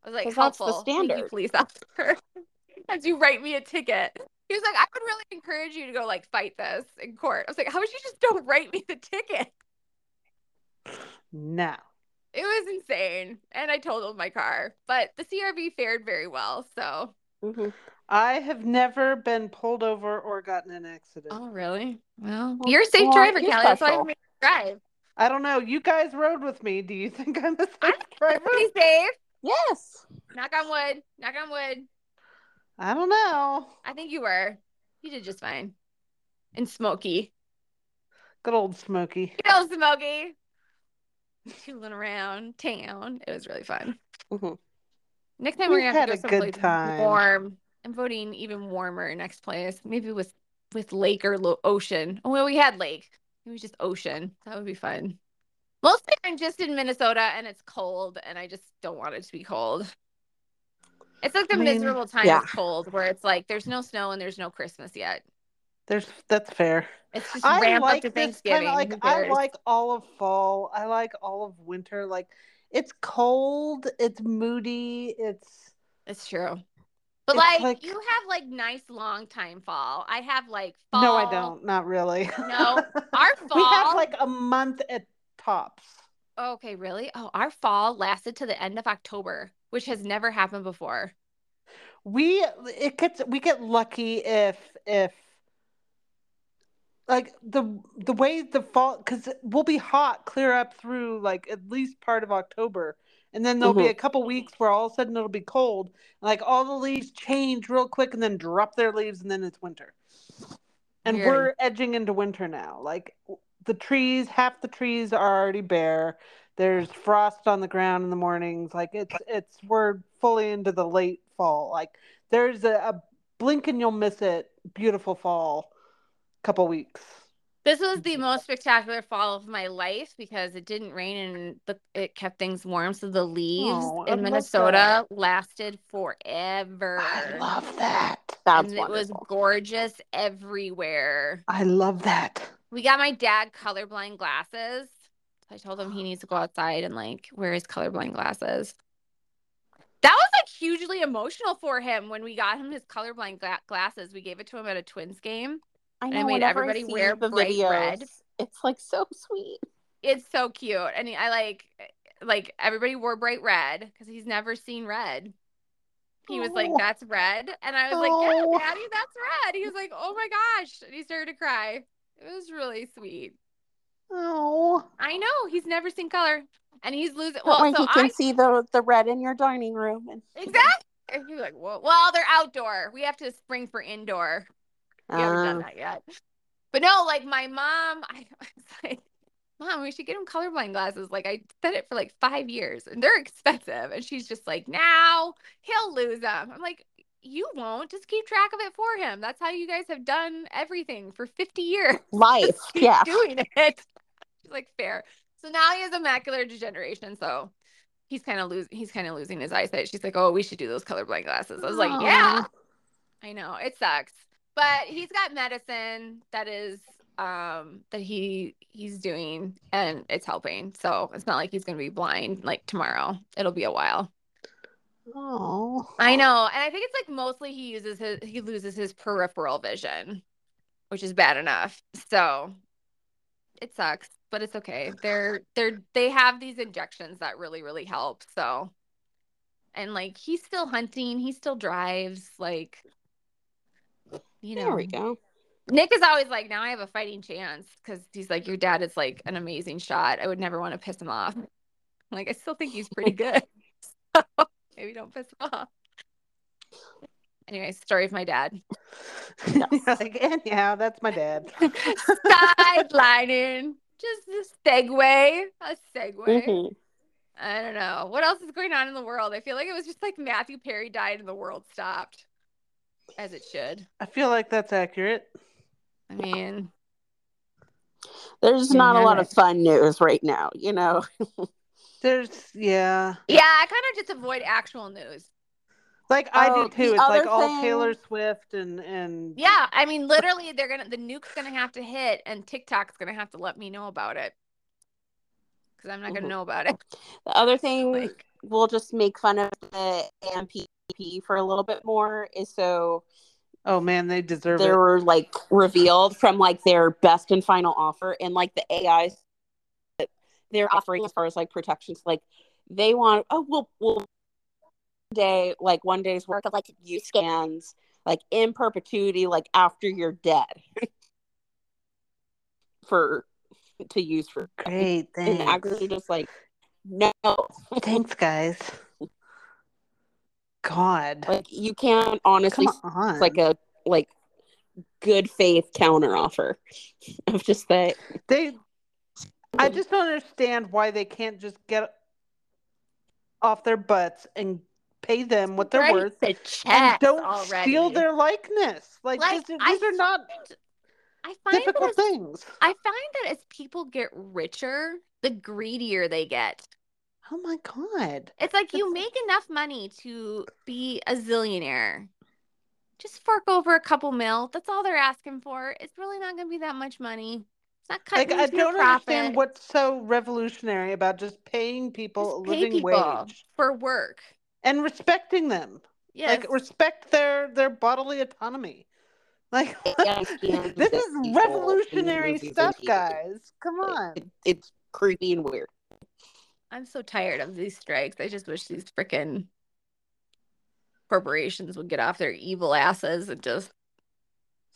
A: I was like,
B: 'Cause that's the
A: helpful. Thank you,
B: standard.
A: police officer. As you write me a ticket. He was like, I would really encourage you to go like fight this in court. I was like, how would you just don't write me the ticket?
C: No.
A: It was insane. And I totaled my car. But the CRV fared very well. So
B: Mhm.
C: I have never been pulled over or gotten an accident.
A: Oh really? Well,
B: Well,
A: you're a safe
B: well,
A: driver,
B: you're
A: Kelly. That's why I
B: special.
A: made you drive.
C: I don't know. You guys rode with me. Do you think I'm a safe
A: I'm
C: driver?
A: Pretty safe.
B: Yes.
A: Knock on wood. Knock on wood.
C: I don't know.
A: I think you were. You did just fine. And Smokey.
C: Good old Smokey.
A: You know, Smokey. Tooling around town. It was really fun.
B: Mhm.
A: Next time
C: We
A: we're gonna have
C: had
A: to
C: a
A: go
C: good
A: someplace
C: time.
A: warm. I'm voting even warmer next place. Maybe with with lake or lo- ocean. Oh well, we had lake. It was just ocean. That would be fun. Mostly I'm just in Minnesota and it's cold and I just don't want it to be cold. It's like the
C: I mean,
A: miserable time
B: yeah.
A: of cold where it's like there's no snow and there's no Christmas yet.
C: There's that's fair.
A: It's just
C: I
A: ramp
C: like
A: up to
C: this
A: Thanksgiving.
C: kind of like I like all of fall. I like all of winter. Like it's cold, it's moody, it's
A: It's true. But like,
C: like-
A: you have like nice long time fall. I have like fall.
C: no, I don't. Not really.
A: No, Our fall.
C: we have like a month at tops.
A: okay, really? Oh, our fall lasted to the end of October, which has never happened before.
C: We it gets we get lucky if if like the the way the fall because we'll be hot clear up through like at least part of October, and then there'll be
B: Mhm.
C: a couple weeks where all of a sudden it'll be cold, like all the leaves change real quick and then drop their leaves, and then it's winter. And
A: Weird.
C: we're edging into winter now. Like the trees, half the trees are already bare. There's frost on the ground in the mornings. Like it's it's we're fully into the late fall. Like there's a, a blink and you'll miss it. Beautiful fall. Couple weeks.
A: This was the most spectacular fall of my life because it didn't rain and the, it kept things warm. So the leaves
C: Oh,
A: in Minnesota lasted forever.
C: I love that.
B: That's
A: and it was gorgeous everywhere.
C: I love that.
A: We got my dad colorblind glasses. I told him he needs to go outside and like wear his colorblind glasses. That was like hugely emotional for him when we got him his colorblind gla- glasses. We gave it to him at a Twins game.
B: I
A: and
B: know.
A: I made everybody wear
B: the
A: bright
B: videos,
A: red.
B: it's like so sweet.
A: It's so cute. And I like like everybody wore bright red because he's never seen red. He was like,
C: Oh.
A: "That's red," and I was like,
C: Oh.
A: "Yeah, Daddy, that's red." He was like, "Oh my gosh!" And he started to cry. It was really sweet.
C: Oh.
A: I know he's never seen color, and he's losing. Well,
B: way
A: so
B: he can
A: I
B: see the the red in your dining room. And
A: exactly. And he's like, "Whoa!" Well, they're outdoor. We have to spring for indoor. We haven't done
B: Uh,
A: that yet. But no, like my mom, I, I was like, Mom, we should get him colorblind glasses. Like I said it for like five years and they're expensive. And she's just like, now he'll lose them. I'm like, you won't. Just keep track of it for him. That's how you guys have done everything for 50 years.
B: life, yeah.
A: doing it. She's like, fair. So now he has a macular degeneration. So he's kind of losing he's kind of losing his eyesight. She's like, Oh, we should do those colorblind glasses. I was like, Yeah. I know it sucks, but he's got medicine that is um that he he's doing and it's helping. So it's not like he's gonna be blind like tomorrow. It'll be a while.
C: Oh.
A: I know, and I think it's like mostly he uses his he loses his peripheral vision, which is bad enough. So it sucks, but it's okay. They're they're they have these injections that really really help. So and like he's still hunting, he still drives like you know
B: There we go.
A: Nick is always like, now I have a fighting chance because he's like, your dad is like an amazing shot. I would never want to piss him off. I'm like, I still think he's pretty good. so maybe don't piss him off. Anyway, story of my dad.
C: You're like, anyhow, that's my dad.
A: Sidelining. Just a segue. A segue.
B: Mhm.
A: I don't know. What else is going on in the world? I feel like it was just like Matthew Perry died and the world stopped. As it should.
C: I feel like that's accurate.
A: I mean,
B: There's not a lot of fun news right now, you know.
C: There's yeah.
A: yeah, I kind of just avoid actual news.
C: Like I
B: Oh,
C: do too. It's like
B: other
C: all
B: thing-
C: Taylor Swift and and
A: Yeah, I mean, literally, they're gonna the nuke's gonna have to hit, and TikTok's gonna have to let me know about it because I'm not gonna
B: Mhm.
A: know about it.
B: The other thing
A: Like,
B: we'll just make fun of the AMPTP for a little bit more is so
C: oh man, they deserve
B: they
C: it.
B: were like revealed from like their best and final offer and like the AIs that they're offering as far as like protections like they want oh we'll we'll day like one day's work of like use scans like in perpetuity like after you're dead for to use for
C: Great,
B: and
C: thanks.
B: actually just like no
C: Thanks, guys. God,
B: like you can't honestly
C: come
B: like a like good faith counter offer of just that
C: they. I just don't understand why they can't just get off their butts and pay them what they're worth
A: the
C: and don't
A: already.
C: steal their likeness. Like,
A: Like,
C: these, these are not
A: I find
C: difficult
A: as,
C: things.
A: I find that as people get richer, the greedier they get.
C: Oh my god.
A: It's like you make enough money to be a zillionaire. Just fork over a couple mil. That's all they're asking for. It's really not going to be that much money. It's not cutting
C: Like I
A: into your
C: don't understand what's so revolutionary about just paying people
A: Just
C: a
A: pay
C: living
A: people
C: wage
A: for work.
C: and respecting them.
A: Yes.
C: Like respect their their bodily autonomy. Like this is revolutionary stuff, guys. Come on.
B: it's creepy and weird
A: I'm so tired of these strikes. I just wish these freaking corporations would get off their evil asses and just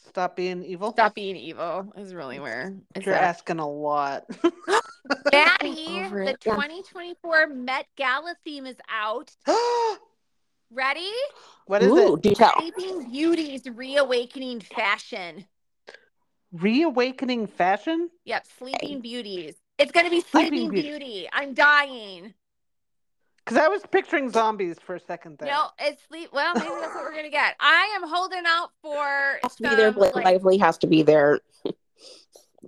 C: Stop being evil.
A: Stop being evil is really where it's
C: You're
A: at.
C: asking a lot.
A: Maddie,
B: Over
A: the 2024 Met Gala theme is out. Ready?
C: what is
B: Ooh,
C: it?
B: do.
A: Sleeping Beauty's reawakening fashion.
C: Reawakening fashion?
A: Yep, Sleeping Beauties. It's gonna be
C: Sleeping
A: Sleeping
C: Beauty.
A: Beauty. I'm dying.
C: Because I was picturing zombies for a second there.
A: No, it's sleep. Well, maybe that's what we're gonna get. I am holding out for
B: Has to be there. Blake
A: like,
B: Lively has to be there.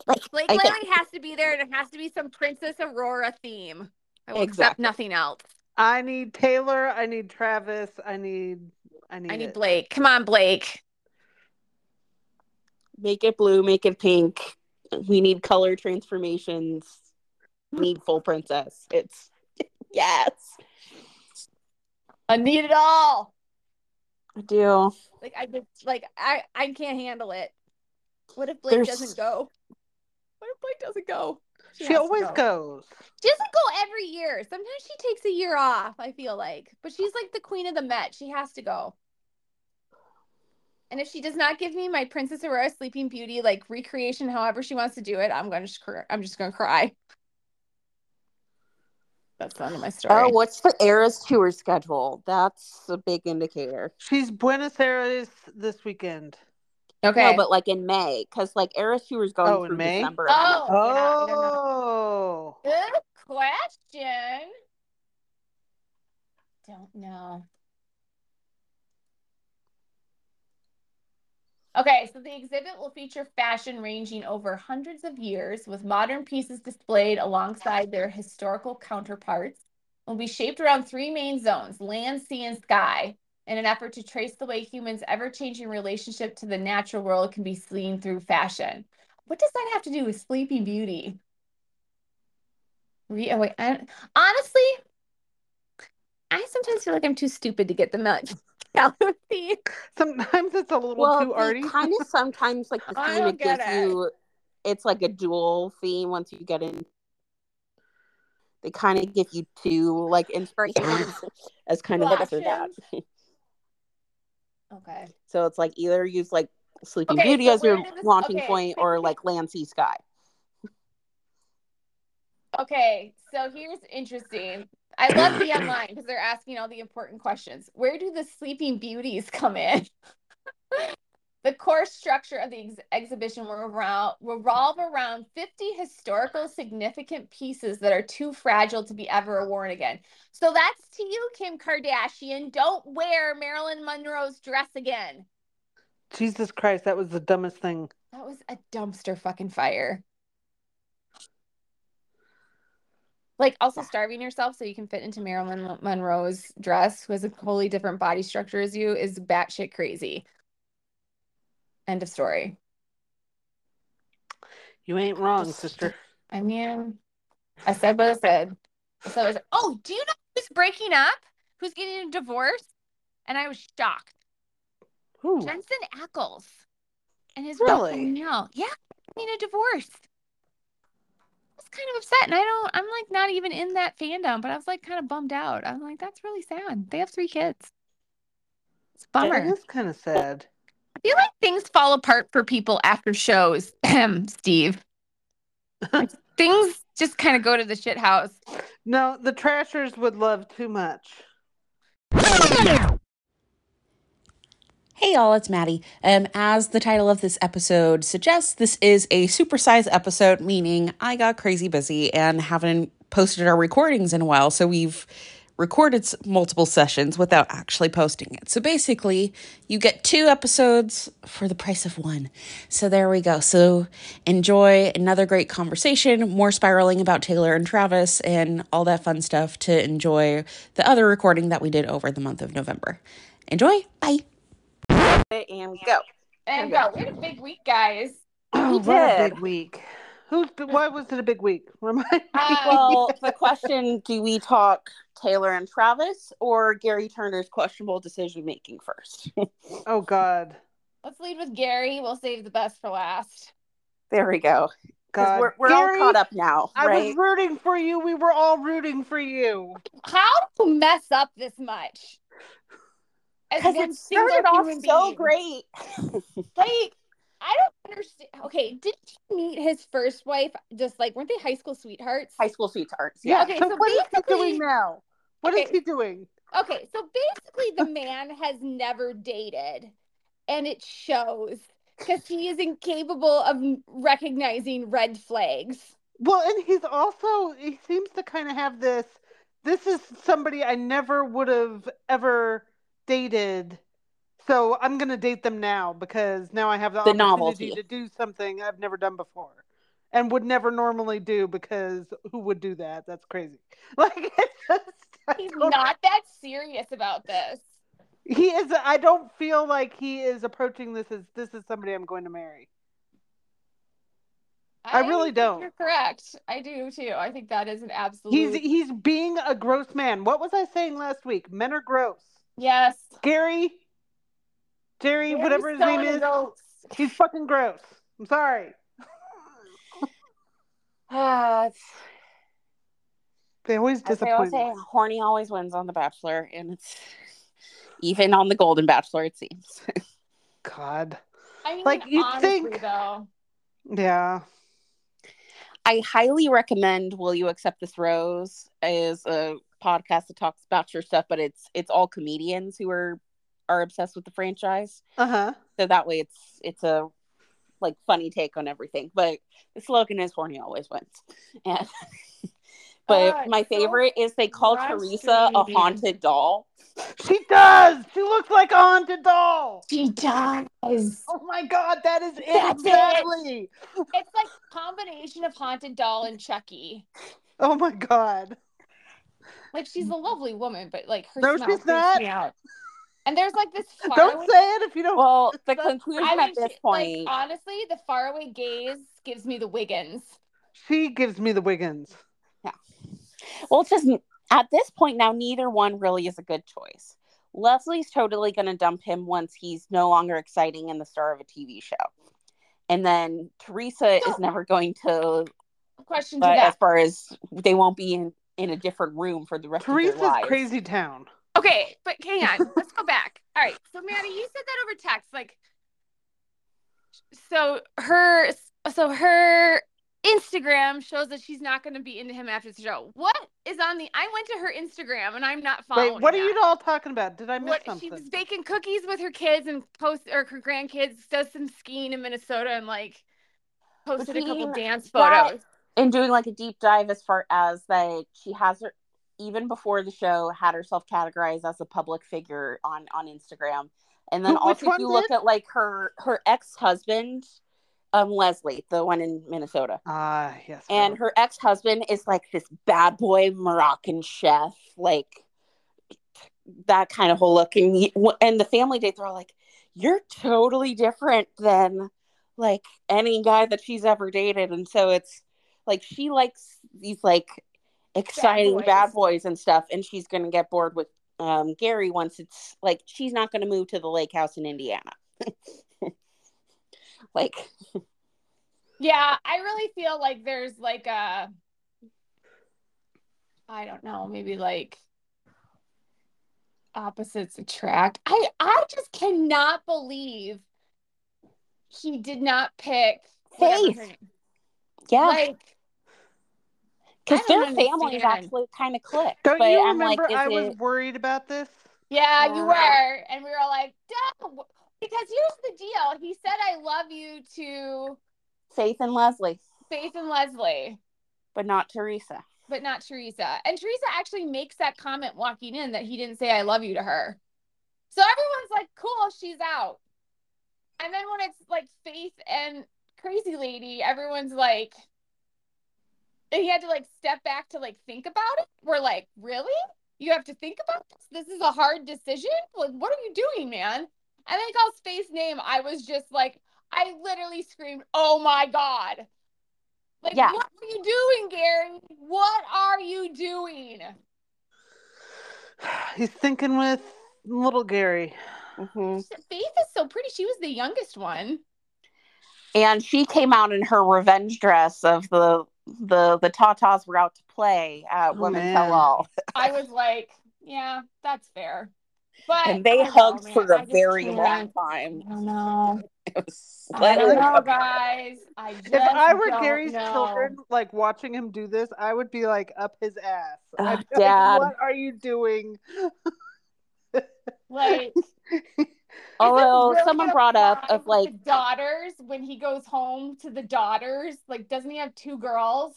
B: like,
A: Blake
B: I can't-
A: Lively has to be there, and it has to be some Princess Aurora theme. I will accept nothing else.
C: I need Taylor. I need Travis. I need. I need.
A: I need
C: it.
A: Blake. Come on, Blake.
B: make it blue, make it pink. We need color transformations. We need full princess. It's yes,
A: I need it all.
B: I do.
A: Like I just like I I can't handle it. What if Blake
B: There's-
A: doesn't go? What if Blake doesn't go?
C: She,
A: has to
C: always
A: go.
C: goes.
A: She doesn't go every year. Sometimes she takes a year off, I feel like. But she's like the queen of the Met. She has to go. And if she does not give me my Princess Aurora Sleeping Beauty like recreation, however she wants to do it, I'm gonna just cry. I'm just gonna cry. That's the end of my oh, story.
B: Oh, what's the Eras tour schedule? That's a big indicator.
C: She's Buenos Aires this weekend.
A: okay.
B: No, but like in May, because like Eras tour is going
C: Oh, in
B: through
C: May?
B: December.
A: Oh, yeah, I don't.
C: Oh.
A: Good question. Don't know. Okay, so the exhibit will feature fashion ranging over hundreds of years with modern pieces displayed alongside their historical counterparts. Will be shaped around three main zones land, sea, and sky in an effort to trace the way humans' ever changing relationship to the natural world can be seen through fashion. What does that have to do with Sleeping Beauty? Re- oh, wait, I, honestly, I sometimes feel like I'm too stupid to get the Met Gala.
C: Sometimes it's a little
B: well,
C: too arty.
B: kind of sometimes like the
A: I
B: theme it gives
A: it.
B: you. It's like a dual theme once you get in. They kind of give you two like inspirations as kind of this or that.
A: Okay.
B: So it's like either use like Sleeping
A: Okay,
B: Beauty
A: so
B: as your
A: this-
B: launching
A: okay.
B: point or like Land Sea Sky.
A: Okay, so here's interesting. I love the online because they're asking all the important questions. Where do the Sleeping Beauties come in? the core structure of the ex- exhibition will around, revolve around 50 historical significant pieces that are too fragile to be ever worn again. So that's to you, Kim Kardashian. Don't wear Marilyn Monroe's dress again.
C: Jesus Christ, that was the dumbest thing.
A: That was a dumpster fucking fire. Like also starving yourself so you can fit into Marilyn Monroe's dress, who has a totally different body structure as you, is batshit crazy. End of story.
C: You ain't wrong, sister.
A: I mean, I said what I said. I what I said. Oh, do you know who's breaking up? Who's getting a divorce? And I was shocked.
C: Ooh.
A: Jensen Ackles and his
C: Really?
A: wife Danielle. Yeah, getting a divorce. I was kind of upset, and I don't. I'm like not even in that fandom, but I was like kind of bummed out. I'm like, that's really sad. They have three kids. It's a bummer.
C: That is kind of sad.
A: I feel like things fall apart for people after shows. Steve. Like, things just kind of go to the shit house.
C: No, the trashers would love too much.
D: Hey y'all, it's Maddie. Um, as the title of this episode suggests, this is a supersize episode, meaning I got crazy busy and haven't posted our recordings in a while. So we've recorded multiple sessions without actually posting it. So basically, you get two episodes for the price of one. So there we go. So enjoy another great conversation, more spiraling about Taylor and Travis, and all that fun stuff to enjoy the other recording that we did over the month of November. Enjoy. Bye.
B: And go.
A: And go. We had a big week, guys.
C: Oh, what a big week. Who's why was it a big week? Remind me.
A: Uh,
B: Well, the question: Do we talk Taylor and Travis or Gary Turner's questionable decision making first?
C: oh God.
A: Let's lead with Gary. We'll save the best for last.
B: there we go. 'Cause
C: God.
B: we're, we're
C: Gary,
B: all caught up now,
C: I was rooting for you. We were all rooting for you.
A: How do you mess up this much? As
B: Because it started off so great.
A: Like, I don't understand. Okay, did he meet his first wife just like weren't they high school sweethearts?
B: High school sweethearts.
C: Yeah.
A: Okay,
C: so,
A: so
C: what is he doing now? What is
A: Okay.
C: he doing?
A: Okay, so basically the man has never dated and it shows because he is incapable of recognizing red flags.
C: Well, and he's also he seems to kind of have this. This is somebody I never would have ever dated. So I'm gonna date them now because now I have the,
B: The
C: opportunity
B: novelty.
C: to do something I've never done before, and would never normally do because who would do that? That's crazy. Like it's just,
A: He's
C: don't-
A: not that serious about this.
C: He is. I don't feel like he is approaching this as this is somebody I'm going to marry. I really
A: think
C: don't.
A: You're correct. I do too. I think that is an absolute.
C: He's he's being a gross man. What was I saying last week? Men are gross.
A: Yes.
C: Gary, Jerry, whatever his name is,
A: gross.
C: he's fucking gross. I'm sorry.
B: Ah,
C: They always
B: as they always
C: disappoint.
B: say,
C: me.
B: horny always wins on The Bachelor, and it's even on the Golden Bachelor, it seems.
C: God.
A: I mean,
C: Like, you'd think-
A: though.
C: Yeah.
B: I highly recommend Will You Accept This Rose is a podcast that talks about your stuff, but it's it's all comedians who are are obsessed with the franchise.
C: Uh huh.
B: So that way it's it's a like funny take on everything. But the slogan is horny always wins. And but
A: Uh,
B: my
A: so
B: favorite is they call Theresa a haunted doll.
C: She does. She looks like a haunted doll.
A: She does.
C: Oh my God, that is it
A: That's it.
C: exactly.
A: It's like combination of haunted doll and Chucky.
C: Oh my God.
A: Like she's a lovely woman, but like her
C: No,
A: smell
C: she's
A: freaks
C: not.
A: me out. And there's like this
C: Don't
A: faraway.
C: say it if you don't.
B: Well, the conclusion
A: I mean,
B: at this
A: she-
B: point
A: like honestly, the faraway gaze gives me the Wiggins.
C: she gives me the Wiggins. Yeah.
B: Well, it's just at this point now, neither one really is a good choice. Leslie's totally going to dump him once he's no longer exciting and the star of a TV show. And then Theresa
A: So-
B: is never going to,
A: Question to
B: but as far as they won't be in, in a different room for the rest
C: Theresa's
B: of their lives.
C: crazy town.
A: Okay, but hang on. Let's go back. All right. So Maddie, you said that over text. Like so her so her Instagram shows that she's not gonna be into him after the show. What is on the I went to her Instagram and I'm not following.
C: Wait, what are you all talking about? Did I miss
A: what
C: something?
A: she was baking cookies with her kids and post or her grandkids does some skiing in Minnesota and like posted a couple
B: Between
A: dance
B: that-
A: photos.
B: And doing like a deep dive as far as that she has her even before the show had herself categorized as a public figure on on Instagram. And then
C: which
B: also if you look at like her her ex-husband um Leslie, the one in Minnesota.
C: Ah, yes.
B: And her ex-husband is like this bad boy Moroccan chef, like that kind of whole look. And and the family date, they're all like, "You're totally different than like any guy that she's ever dated." And so it's like she likes these like exciting
A: boys.
B: bad boys and stuff, and she's gonna get bored with um, Gary once it's like she's not gonna move to the lake house in Indiana. like
A: Yeah, I really feel like there's like a I don't know, maybe like opposites attract. I I just cannot believe he did not pick
B: Faith. yeah.
A: Like
B: because their families
A: understand.
B: actually kind of click.
C: Don't
B: but
C: you
B: I'm
C: remember
B: is
C: I was
B: it-
C: worried about this?
A: yeah, you were, and we were like, Duh. because here's the deal. He said, "I love you" to
B: Faith and Leslie,
A: Faith and Leslie.
B: but not Theresa.
A: but not Theresa. And Theresa actually makes that comment walking in that he didn't say I love you to her. So everyone's like, cool, she's out. And then when it's like Faith and Crazy Lady, everyone's like, and he had to like step back to like think about it. We're like, really? You have to think about this? This is a hard decision? Like, what are you doing, man? And then he calls Faith's name. I was just like, I literally screamed, oh my God. Like,
B: Yeah.
A: what are you doing, Gary? What are you doing?
C: He's thinking with little Gary.
B: Mhm.
A: Faith is so pretty. She was the youngest one.
B: And she came out in her revenge dress of the the the Tatas were out to play at
C: Oh,
B: Women. Tell All.
A: I was like, yeah, that's fair. But
B: and they
A: I don't know,
B: hugged for
A: I
B: a
A: just
B: very long
A: can't.
B: time.
A: I don't know.
B: It was
A: I
B: slightly
A: don't know, guys. I just
C: If I were
A: don't
C: Gary's
A: know.
C: children, like watching him do this, I would be like up his ass.
B: Ugh,
C: I'd be
B: Dad.
C: like, what are you doing?
A: Like, is
B: Although
A: really
B: someone brought up of like
A: daughters when he goes home to the daughters. Like, doesn't he have two girls?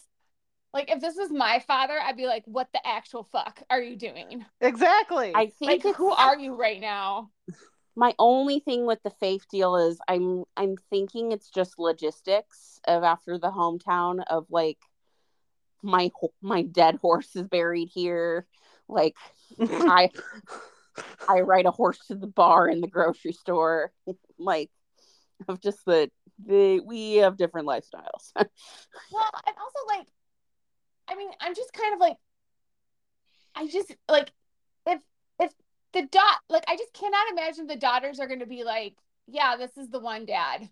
A: Like, if this was my father, I'd be like, "What the actual fuck are you doing?
C: Exactly.
B: I think
A: Like, who are you right now?"
B: my only thing with the faith deal is I'm I'm thinking it's just logistics of after the hometown of like my my dead horse is buried here. Like I I ride a horse to the bar in the grocery store. like of just the the we have different lifestyles.
A: Well, and also like, I mean, I'm just kind of like, I just like, if if the dot, like, I just cannot imagine the daughters are going to be like, "Yeah, this is the one, Dad."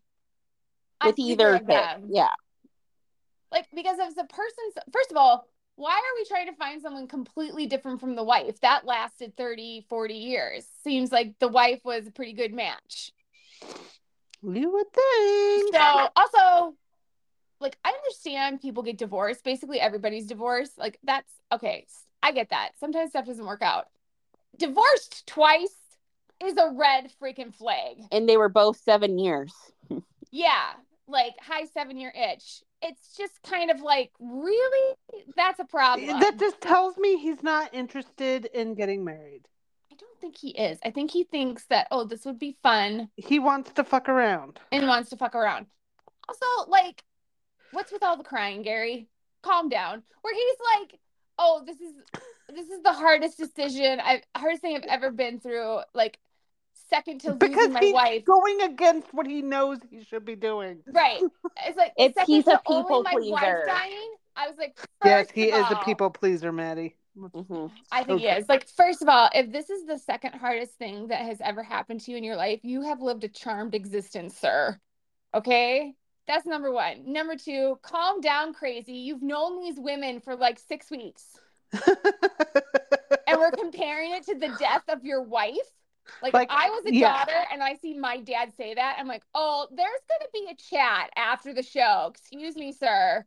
A: I'm
B: with either
A: of them.
B: Yeah.
A: Like, because if the person's, first of all, why are we trying to find someone completely different from the wife? That lasted 30, 40 years. Seems like the wife was a pretty good match.
C: you would think.
A: So, also, like, I understand people get divorced. Basically, everybody's divorced. Like, that's okay. I get that. Sometimes stuff doesn't work out. Divorced twice is a red freaking flag.
B: And they were both seven years.
A: Yeah, like high seven year itch. It's just kind of like, really? That's a problem.
C: That just tells me he's not interested in getting married.
A: I don't think he is. I think he thinks that, oh, this would be fun
C: He wants to fuck around.
A: and wants to fuck around. Also, like, what's with all the crying, Gary? Calm down. Where he's like, oh, this is this is the hardest decision I've hardest thing I've ever been through. Like, second to
C: Because
A: losing my
C: he's
A: wife.
C: going against what he knows he should be doing.
A: Right. It's like
B: It's-
A: second
B: he's a
A: to only
B: people
A: my
B: pleaser.
A: wife dying. I was like,
C: Yes, he
A: of
C: is a people pleaser, Maddie.
B: hmm
A: I think he is. Like, first of all, if this is the second hardest thing that has ever happened to you in your life, you have lived a charmed existence, sir. Okay? That's number one. Number two, calm down, crazy. You've known these women for like six weeks, and we're comparing it to the death of your wife. Like,
C: Like,
A: I was a
C: yeah.
A: daughter and I see my dad say that, I'm like, oh, there's going to be a chat after the show. Excuse me, sir.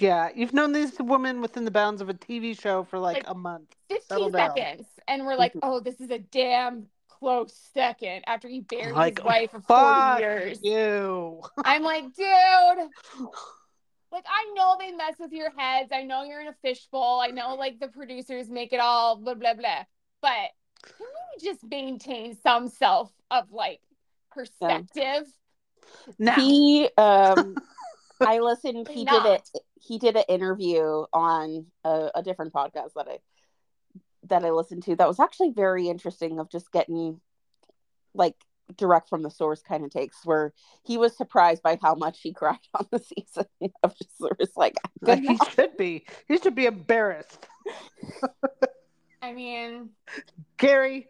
C: yeah, you've known this woman within the bounds of a TV show for like,
A: Like,
C: a month.
A: 15
C: Settle down.
A: seconds. And we're like,
C: Mhm.
A: oh, this is a damn close second after he buried
C: Like,
A: his wife for 40 years.
C: you.
A: I'm like, dude, like, I know they mess with your heads. I know you're in a fishbowl. I know, like, the producers make it all blah, blah, blah. But can we just maintain some self of, like, perspective?
C: Now,
B: He um I listened he
A: Not.
B: did it he did an interview on a, a different podcast that I that I listened to that was actually very interesting of just getting like direct from the source kind of takes where he was surprised by how much he cried on the season of just sort of like
C: like, he should be. He should be embarrassed.
A: I mean,
C: Gary.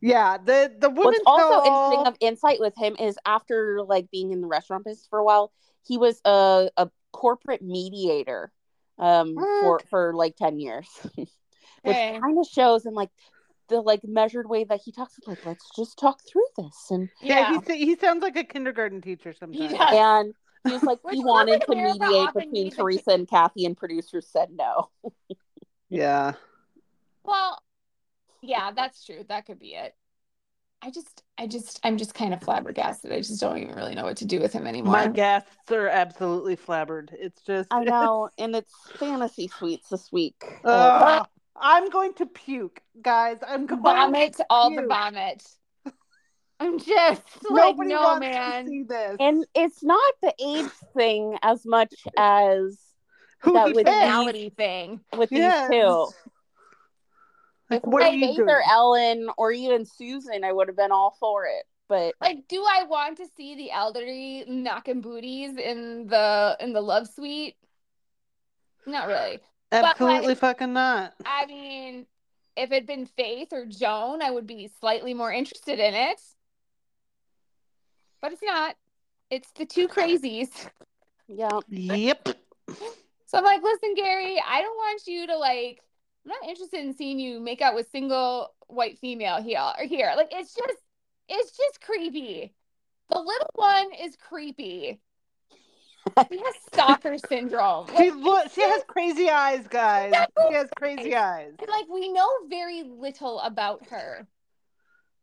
C: Yeah, the the women
B: What's also
C: tell-
B: interesting of insight with him is after like being in the restaurant business for a while, he was a, a corporate mediator um for
C: What?
B: for like 10 years. Which
A: Okay.
B: kind of shows in like the like measured way that he talks like let's just talk through this and
C: yeah,
A: yeah.
C: he he sounds like a kindergarten teacher sometimes.
A: does.
B: and he was like he wanted to mediate between
A: needs a
B: Theresa and Kathy and producers said no.
C: Yeah.
A: Well, yeah, that's true. That could be it. I just, I just, I'm just kind of flabbergasted. I just don't even really know what to do with him anymore.
C: My guests are absolutely flabbered. It's just
B: I know, and it's fantasy suites this week. Uh,
C: I'm going to puke, guys. I'm going
A: vomit, all the vomit. I'm just like,
C: Nobody
A: no,
C: wants
A: man.
C: to see this.
B: and it's not the age thing as much as
C: Who
B: that
C: he
B: would
A: thing.
B: with
C: Yes.
B: these two.
C: Like,
B: If
C: what are you
B: either
C: doing?
B: Ellen or even Susan, I would have been all for it. But
A: Like, do I want to see the elderly knocking booties in the in the love suite? Not really.
C: Absolutely
A: like-
C: fucking not.
A: I mean, if it'd been Faith or Joan, I would be slightly more interested in it. But it's not. It's the two crazies.
B: yeah,
C: Yep.
A: So I'm like, listen, Gary, I don't want you to like I'm not interested in seeing you make out with single white female here or here. Like it's just it's just creepy. The little one is creepy. She has stalker syndrome.
C: She
A: Like,
C: look. She has crazy eyes, guys. She has crazy eyes.
A: like we know very little about her.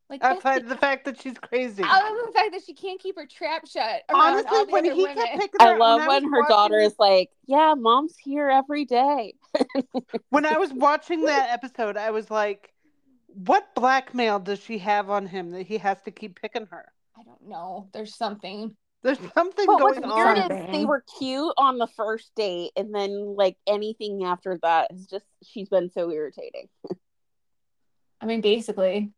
A: Like that's
C: Outside
A: the-
C: fact that she's crazy.
A: other than the fact that she can't keep her trap shut
C: Honestly, when he
A: women.
C: kept picking her, I
B: love
C: I
B: when
C: was
B: her daughter is like, "Yeah, mom's here every day."
C: When I was watching that episode, I was like, "What blackmail does she have on him that he has to keep picking her?"
A: I don't know. There's something.
C: There's something
B: But what's
C: going
B: weird
C: on.
B: is they were cute on the first date, and then like anything after that is just she's been so irritating.
A: I mean, basically.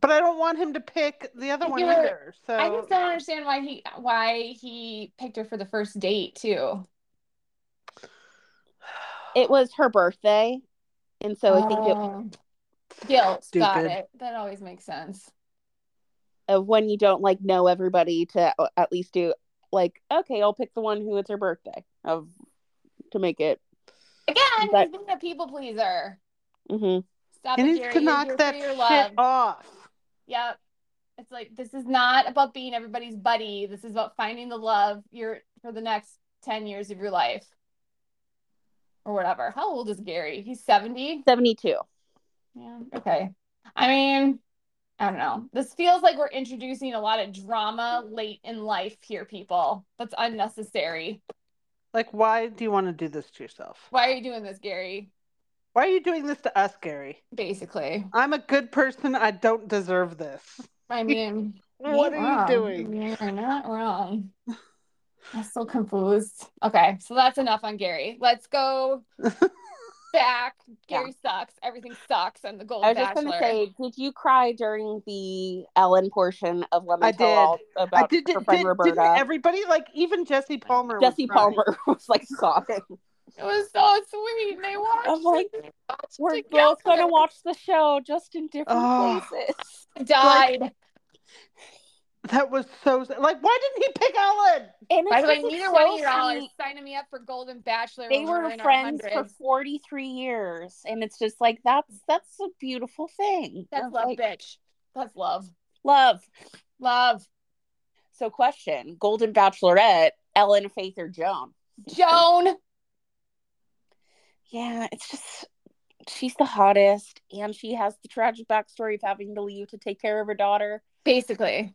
C: But I don't want him to pick the other one
A: You're-
C: either. So
A: I just don't understand why he why he picked her for the first date too.
B: It was her birthday, and so I think it,
A: Oh. guilt. Got it. That always makes sense.
B: of when you don't like know everybody to uh, at least do like, okay, I'll pick the one who it's her birthday of to make it.
A: Again,
B: But-
A: he's being a people pleaser.
B: hmm
A: Stop
C: he
A: it,
C: needs to knock that shit off.
A: Yep. It's like this is not about being everybody's buddy. This is about finding the love you're for the next 10 years of your life. Or whatever. How old is Gary? He's 70?
B: Seventy-two.
A: Yeah. Okay. I mean, I don't know. This feels like we're introducing a lot of drama late in life here, people. That's unnecessary.
C: Like, why do you want to do this to yourself?
A: Why are you doing this, Gary?
C: Why are you doing this to us, Gary?
A: Basically.
C: I'm a good person. I don't deserve this.
A: I mean,
C: What
A: you're
C: are you doing?
A: You're not wrong. I'm still confused. Okay, so that's enough on Gary. Let's go back.
B: Yeah.
A: Gary sucks. Everything sucks on the Golden
B: I was just
A: Bachelor.
B: gonna say, did you cry during the Ellen portion of Lemon
C: I
B: Tell All
C: I did.
B: her
C: did,
B: friend
C: did
B: Roberta?
C: didn't everybody like even Jesse Palmer?
B: Jesse
C: crying.
B: Palmer was like sobbing.
A: It was so sweet. They watched.
B: I'm like,
A: it. They watched
B: We're
A: together.
B: both gonna watch the show, just in different
C: Oh.
B: places.
A: Died.
C: That was so like. Why didn't he pick Ellen?
B: And
A: By
B: it's
A: the way, neither
B: so
A: one of y'all are signing me up for Golden Bachelor.
B: They
A: we're
B: were friends for 43 years, and it's just like that's that's a beautiful thing.
A: That's
B: Of,
A: love,
B: like,
A: bitch. That's love.
B: Love.
A: Love.
B: So, question: Golden Bachelorette, Ellen, Faith, or Joan?
A: Joan.
B: Yeah, it's just she's the hottest, and she has the tragic backstory of having to leave to take care of her daughter.
A: Basically.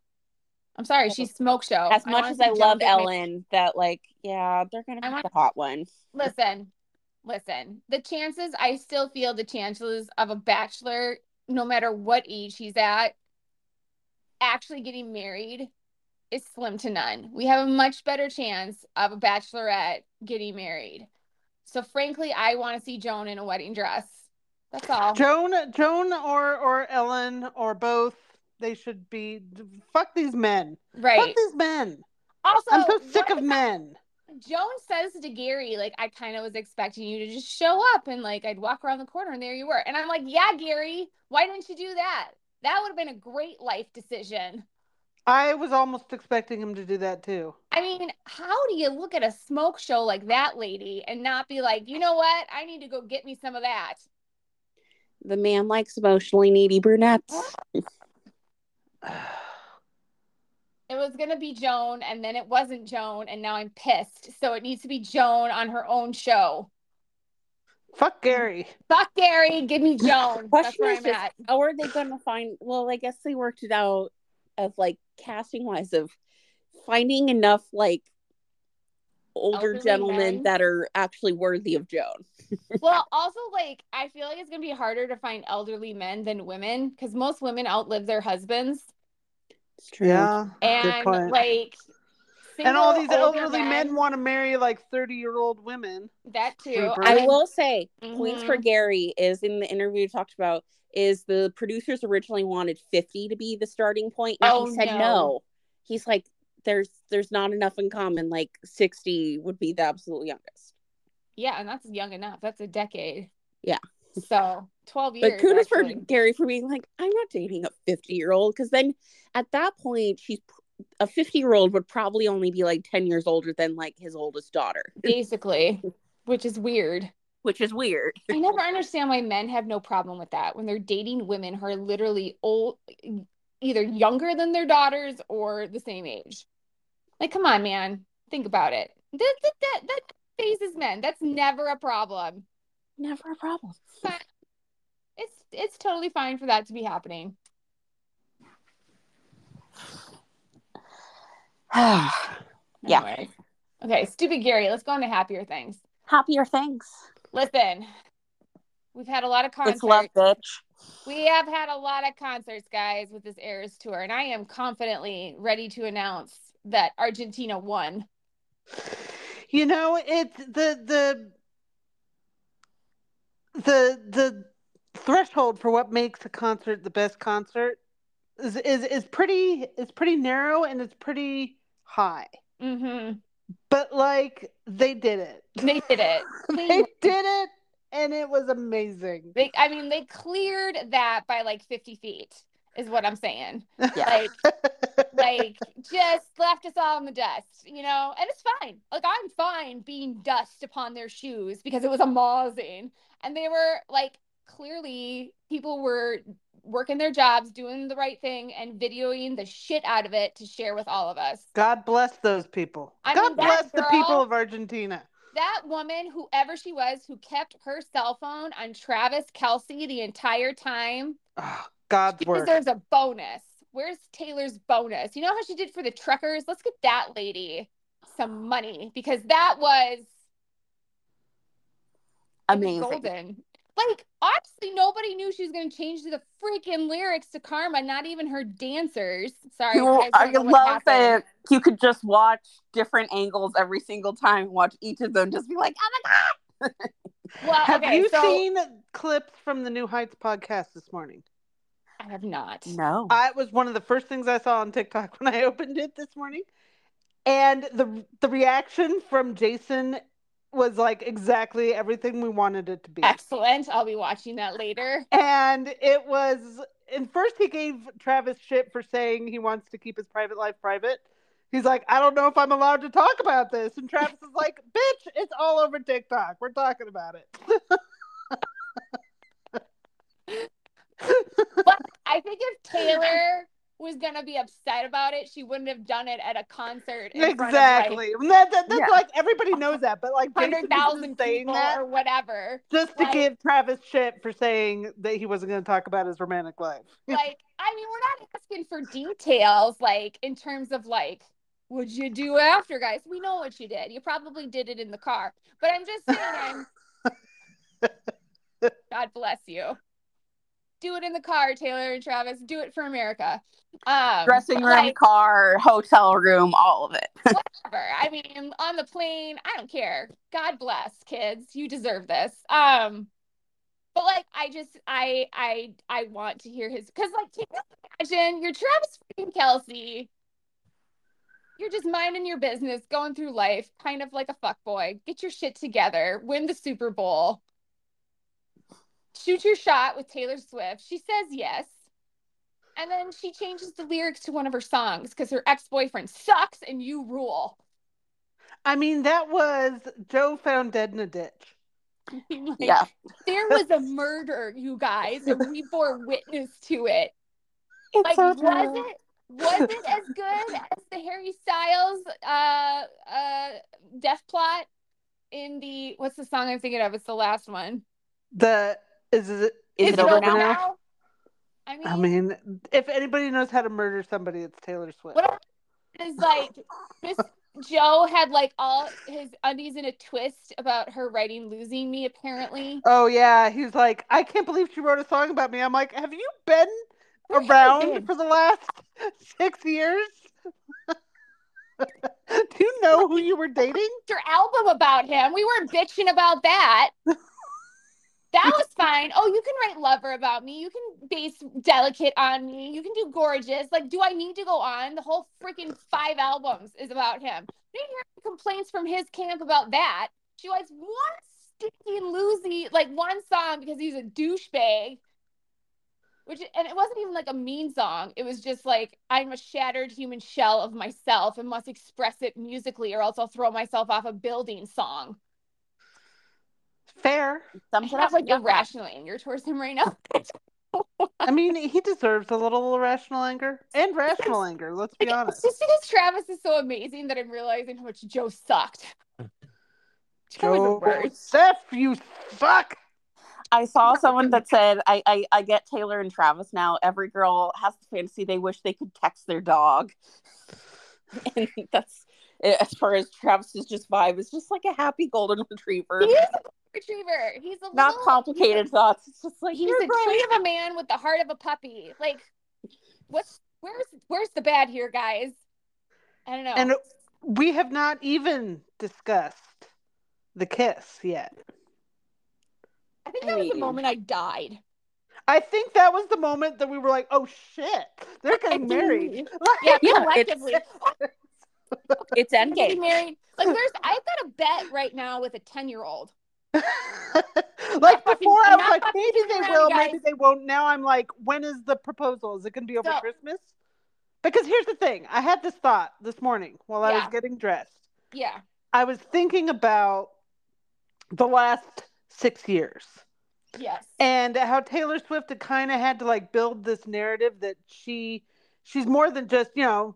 A: I'm sorry, she's smoke show.
B: as much
A: wanna
B: as I love. Ellen, that like, yeah, they're gonna
A: I
B: be
A: want-
B: the hot one.
A: listen, listen. The chances, I still feel the chances of a bachelor, no matter what age he's at, actually getting married is slim to none. We have a much better chance of a bachelorette getting married. So, frankly, I want to see Joan in a wedding dress. That's all.
C: Joan, Joan, or or Ellen, or both. They should be. Fuck these men.
A: right.
C: Fuck these men.
A: Also,
C: I'm so sick of men.
A: Joan says to Gary, like, I kind of was expecting you to just show up and like I'd walk around the corner and there you were. And I'm like, yeah, Gary, why didn't you do that? That would have been a great life decision.
C: I was almost expecting him to do that too.
A: I mean, how do you look at a smoke show like that lady and not be like, you know what? I need to go get me some of that.
B: The man likes emotionally needy brunettes.
A: It was gonna be Joan, and then it wasn't Joan, and now I'm pissed. So it needs to be Joan on her own show.
C: Fuck Gary.
A: Fuck Gary, give me Joan. That's
B: Question
A: where
B: is
A: I'm
B: just,
A: at.
B: how are they gonna find? Well, I guess they worked it out of like casting wise of finding enough like older
A: Elderly
B: gentlemen
A: men.
B: that are actually worthy of Joan.
A: Well, also like I feel like it's gonna be harder to find elderly men than women because most women outlive their husbands,
B: It's true.
C: Yeah.
A: and like
C: and all these elderly men, want to marry like 30 year old women.
A: that too.
C: Super.
B: I will say, mm-hmm. points for. Gary is in the interview talked about is the producers originally wanted 50 to be the starting point and
A: Oh,
B: he said
A: no.
B: no. He's like there's there's not enough in common like 60 would be the absolute youngest.
A: Yeah, and that's young enough. That's a decade.
B: Yeah.
A: So twelve years.
B: But kudos for. Gary for being like I'm not dating a 50 year old because then at that point she's a 50 year old would probably only be like 10 years older than like his oldest daughter.
A: basically, which is weird.
B: which is weird.
A: I never understand why men have no problem with that when they're dating women who are literally old, either younger than their daughters or the same age. Like, come on, man, think about it. That that that, that phases men. That's never a problem.
B: Never a problem.
A: But it's it's totally fine for that to be happening.
B: yeah.
A: Anyway. Okay, stupid Gary. Let's go on to happier things.
B: Happier things.
A: Listen, we've had a lot of concerts.
B: It's love, bitch.
A: We have had a lot of concerts, guys, with this Eras tour, and I am confidently ready to announce that Argentina won.
C: You know, it's the the the the threshold for what makes a concert the best concert is is, is pretty is pretty narrow and it's pretty high.
A: Mm-hmm.
C: But like they did it.
A: They did it.
C: they did it and it was amazing.
A: They, I mean, they cleared that by like 50 feet, is what I'm saying.
B: Yeah.
A: Like, like just left us all in the dust, you know? And it's fine. Like, I'm fine being dust upon their shoes because it was amazing. And they were like, clearly, people were working their jobs, doing the right thing, and videoing the shit out of it to share with all of us.
C: God bless those people.
A: I
C: God
A: mean, that
C: bless the people of Argentina.
A: that woman, whoever she was, who kept her cell phone on Travis Kelce the entire time,
C: Oh, God's
A: she
C: work.
A: deserves a bonus. Where's Taylor's bonus? You know how she did for the truckers? Let's get that lady some money because that was was
B: Amazing.
A: golden. Like honestly, nobody knew she was going to change the freaking lyrics to Karma. Not even her dancers. Sorry, you
B: Well,
A: guys
B: I
A: don't know what
B: love
A: happened.
B: that you could just watch different angles every single time watch each of them just be like, oh my god.
A: Well,
C: Have
A: okay,
C: you
A: so
C: seen clips from the New Heights podcast this morning?
A: I have not.
B: No.
C: I it was one of the first things I saw on TikTok when I opened it this morning. And the the reaction from Jason was like exactly everything we wanted it to be.
A: Excellent. I'll be watching that later.
C: And it was and first he gave Travis shit for saying he wants to keep his private life private. He's like, I don't know if I'm allowed to talk about this. And Travis is like, bitch, it's all over TikTok. We're talking about it.
A: But I think if Taylor was gonna be upset about it, she wouldn't have done it at a concert in front of
C: exactly. And that, that- that's
B: Yeah.
C: like everybody knows that, but like
A: like
C: Jason
A: hundred
C: was
A: thousand
C: just saying
A: people
C: that
A: or whatever.
C: just to
A: like-
C: give Travis shit for saying that he wasn't going to talk about his romantic life.
A: Like, I mean, we're not asking for details, like in terms of like, what'd you do after, guys? We know what you did. You probably did it in the car. But I'm just saying, God bless you. Do it in the car, Taylor and Travis. Do it for America. Um,
B: Dressing room,
A: like,
B: car, hotel room, all of it.
A: whatever. I mean, on the plane, I don't care. God bless, kids. You deserve this. Um, but like, I just, I, I, I want to hear his because, like, can you imagine you're Travis freaking Kelce. You're just minding your business, going through life, kind of like a fuck boy. Get your shit together, win the Super Bowl, shoot your shot with Taylor Swift. She says yes. And then she changes the lyrics to one of her songs because her ex boyfriend sucks and you rule.
C: I mean, that was Joe found dead in a ditch.
A: Like,
B: Yeah.
A: There was a murder, you guys, and we bore witness to it.
B: It's
A: Like,
B: so
A: was it was it as good as the Harry Styles uh uh death plot in the what's the song I'm thinking of? It's the last one.
C: The is it
B: Is
A: Is
B: it over now?
A: I mean,
C: I mean, if anybody knows how to murder somebody, it's Taylor Swift.
A: what is like Miss Joe had like all his undies in a twist about her writing "Losing Me." Apparently,
C: Oh yeah, he's like, I can't believe she wrote a song about me. I'm like, have you been
A: Where
C: around
A: been?
C: for the last six years? Do you know who you were dating?
A: your album about him. We weren't bitching about that. That was fine. Oh, you can write lover about me. You can base delicate on me. You can do gorgeous. Like, do I need to go on? The whole freaking five albums is about him. You didn't hear any complaints from his camp about that. She was one sticky loosey, like one song because he's a douchebag. Which and it wasn't even like a mean song. It was just like I'm a shattered human shell of myself and must express it musically, or else I'll throw myself off a building. Song.
C: Fair.
A: I
B: Sums it
A: have
B: up.
A: like
B: Yeah.
A: irrational anger towards him right now.
C: I mean, he deserves a little irrational anger and rational anger. Let's be
A: Like, it's
C: honest.
A: just because Travis is so amazing that I'm realizing how much Joe sucked. Joe was the worst.
C: Joseph, you fuck.
B: I saw someone that said, I, I, I get Taylor and Travis now. Every girl has the fantasy they wish they could text their dog. And that's Eh, as far as Travis's just vibe. It's just like a happy golden retriever.
A: He is a retriever. He's a
B: Not
A: little,
B: complicated thoughts. It's just like
A: He's
B: you're
A: a
B: right.
A: tree of a man with the heart of a puppy. Like, what's where's where's the bad here, guys? I don't know.
C: And we have not even discussed the kiss yet.
A: I think
B: I
A: that was the moment I died.
C: I think that was the moment that we were like, "Oh shit, they're getting married." Like,
A: Yeah,
B: Yeah,
A: collectively.
B: It's endgame.
A: married. Like, there's I've got a bet right now with a ten year old.
C: like
A: fucking-
C: before, I was like, maybe they
A: around,
C: will,
A: guys.
C: maybe they won't. Now I'm like, when is the proposal? Is it going to be over
A: So-
C: Christmas? Because here's the thing: I had this thought this morning while I was getting dressed.
A: Yeah.
C: I was thinking about the last six years
A: Yes.
C: and how Taylor Swift had kind of had to like build this narrative that she she's more than just you know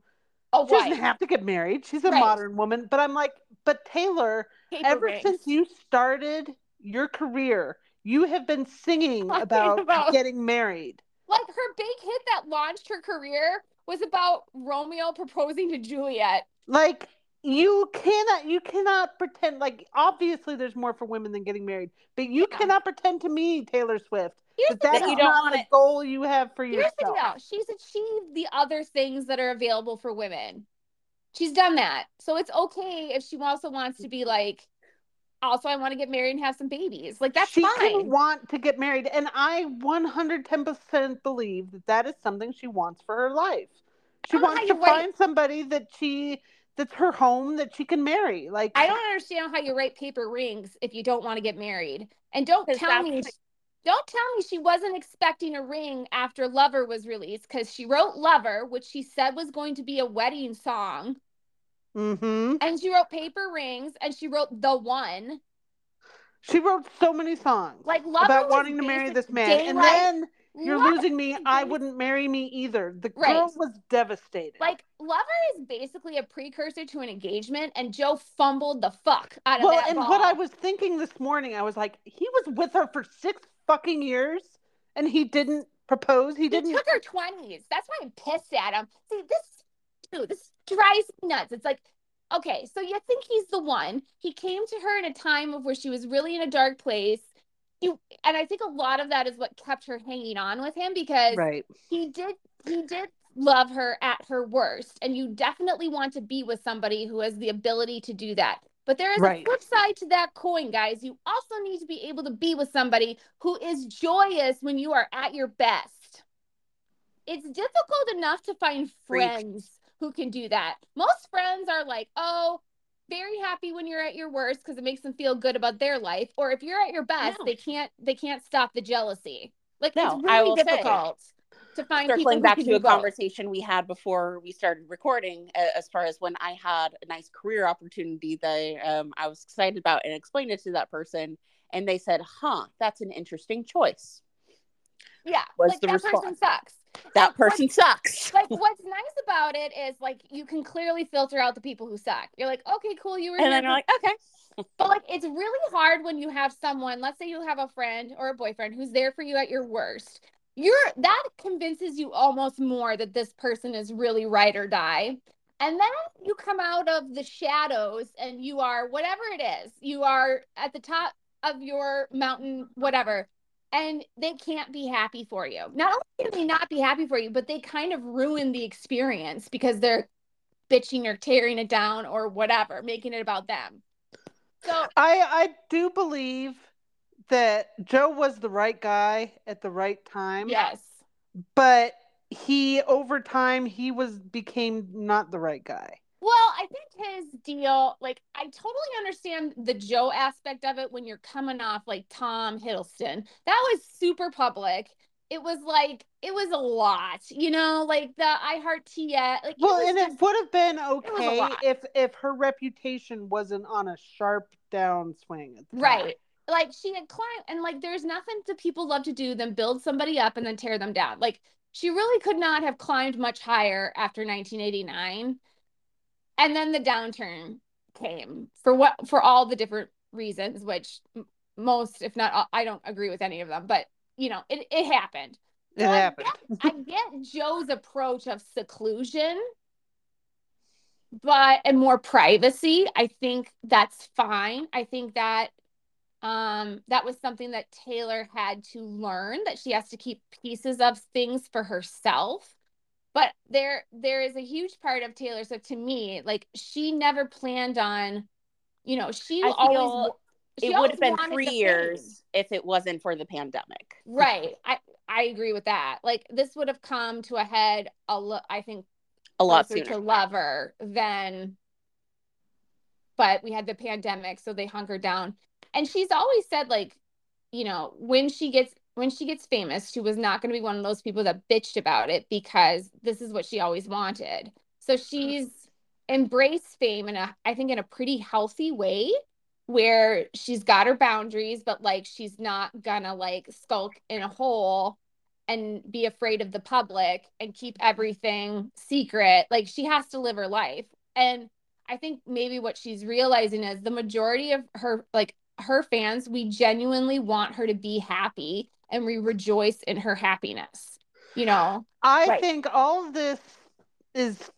A: Oh,
C: she doesn't have to get married. She's a
A: Right.
C: modern woman. But I'm like, but Taylor,
A: Paper
C: ever
A: rings.
C: since you started your career, you have been singing about,
A: about-
C: getting married.
A: like her big hit that launched her career was about Romeo proposing to Juliet.
C: Like you cannot you cannot pretend like obviously there's more for women than getting married, but you
A: Yeah.
C: cannot pretend to me, Taylor Swift,
A: Here's
C: that
A: the
C: that
A: deal.
C: is
B: you don't
C: not
B: want
C: the
B: it-
C: goal you have for
A: Here's the
C: yourself.
A: deal. She's achieved the other things that are available for women. She's done that. So it's okay if she also wants to be like, also I want to get married and have some babies. Like that's
C: she
A: fine.
C: can want to get married, and I 110% believe that that is something she wants for her life. She
A: I don't know
C: wants to
A: you write-
C: find somebody that she that's her home that she can marry. Like
A: I don't understand how you write paper rings if you don't want to get married. And don't tell me
B: that's-
A: don't tell me she wasn't expecting a ring after Lover was released because she wrote Lover, which she said was going to be a wedding song.
C: Mm-hmm.
A: And she wrote Paper Rings and she wrote The One.
C: She wrote so many songs
A: Like Lover
C: about wanting to marry this man, and then you're losing me. I wouldn't marry me either. The
A: Right.
C: girl was devastated.
A: Like Lover is basically a precursor to an engagement, and Joe fumbled the fuck out of that.
C: well,
A: that
C: and
A: ball.
C: what I was thinking this morning, I was like, he was with her for six fucking years, and he didn't propose. He
A: he
C: didn't.
A: took her twenties. That's why I'm pissed at him. See, this dude, this drives me nuts. It's like, okay, so you think he's the one. He came to her in a time of where she was really in a dark place. You and I think a lot of that is what kept her hanging on with him because
C: right.
A: he did he did love her at her worst and you definitely want to be with somebody who has the ability to do that. But there is
C: Right.
A: a flip side to that coin guys. You also need to be able to be with somebody who is joyous when you are at your best. It's difficult enough to find friends who can do that. Most friends are like oh very happy when you're at your worst because it makes them feel good about their life or if you're at your best
B: No.
A: they can't they can't stop the jealousy like
B: No,
A: it's really
B: say,
A: difficult to find
B: circling back to a
A: both.
B: conversation we had before we started recording as far as when i had a nice career opportunity that um, i was excited about and explained it to that person and they said huh that's an interesting choice
A: Yeah,
B: was
A: like
B: the
A: that
B: response.
A: person sucks.
B: That person sucks
A: like what's nice about it is like you can clearly filter out the people who suck. You're like, okay, cool, you were
B: and then you're like okay
A: but like it's really hard when you have someone, let's say you have a friend or a boyfriend who's there for you at your worst. You're that convinces you almost more that this person is really right or die. And then you come out of the shadows and you are whatever it is. You are at the top of your mountain, whatever. And they can't be happy for you. Not only can they not be happy for you, but they kind of ruin the experience because they're bitching or tearing it down or whatever, making it about them. So
C: I I do believe that Joe was the right guy at the right time.
A: Yes.
C: But he over time he was became not the right guy.
A: Well, I think his deal, like, I totally understand the Joe aspect of it when you're coming off like Tom Hiddleston. That was super public. It was like, it was a lot, you know, like the I Heart Tia. Like,
C: Well, and
A: just-
C: it would have been okay if if her reputation wasn't on a sharp downswing at the time.
A: right. like she had climbed and like there's nothing that people love to do than build somebody up and then tear them down. Like she really could not have climbed much higher after 1989. And then the downturn came for what for all the different reasons, which most, if not, all, I don't agree with any of them, but you know, it, it happened.
C: It
A: So I
C: happened.
A: get- I get Joe's approach of seclusion, but and more privacy. I think that's fine. I think that um that was something that Taylor had to learn that she has to keep pieces of things for herself. But there there is a huge part of Taylor. So to me, like she never planned on, you know, she
B: I
A: always
B: it would have been three years if it wasn't for the pandemic.
A: Right. I I agree with that. Like this would have come to a head a lo- I think
B: A lot sooner.
A: to Lover than but we had the pandemic so they hunkered down. And she's always said like, you know, when she gets when she gets famous, she was not going to be one of those people that bitched about it because this is what she always wanted. So she's embraced fame in a I think in a pretty healthy way where she's got her boundaries but like she's not gonna like skulk in a hole and be afraid of the public and keep everything secret. Like she has to live her life. And i think maybe what she's realizing is the majority of her like her fans we genuinely want her to be happy and we rejoice in her happiness you know
C: I
A: Right.
C: think all of this is,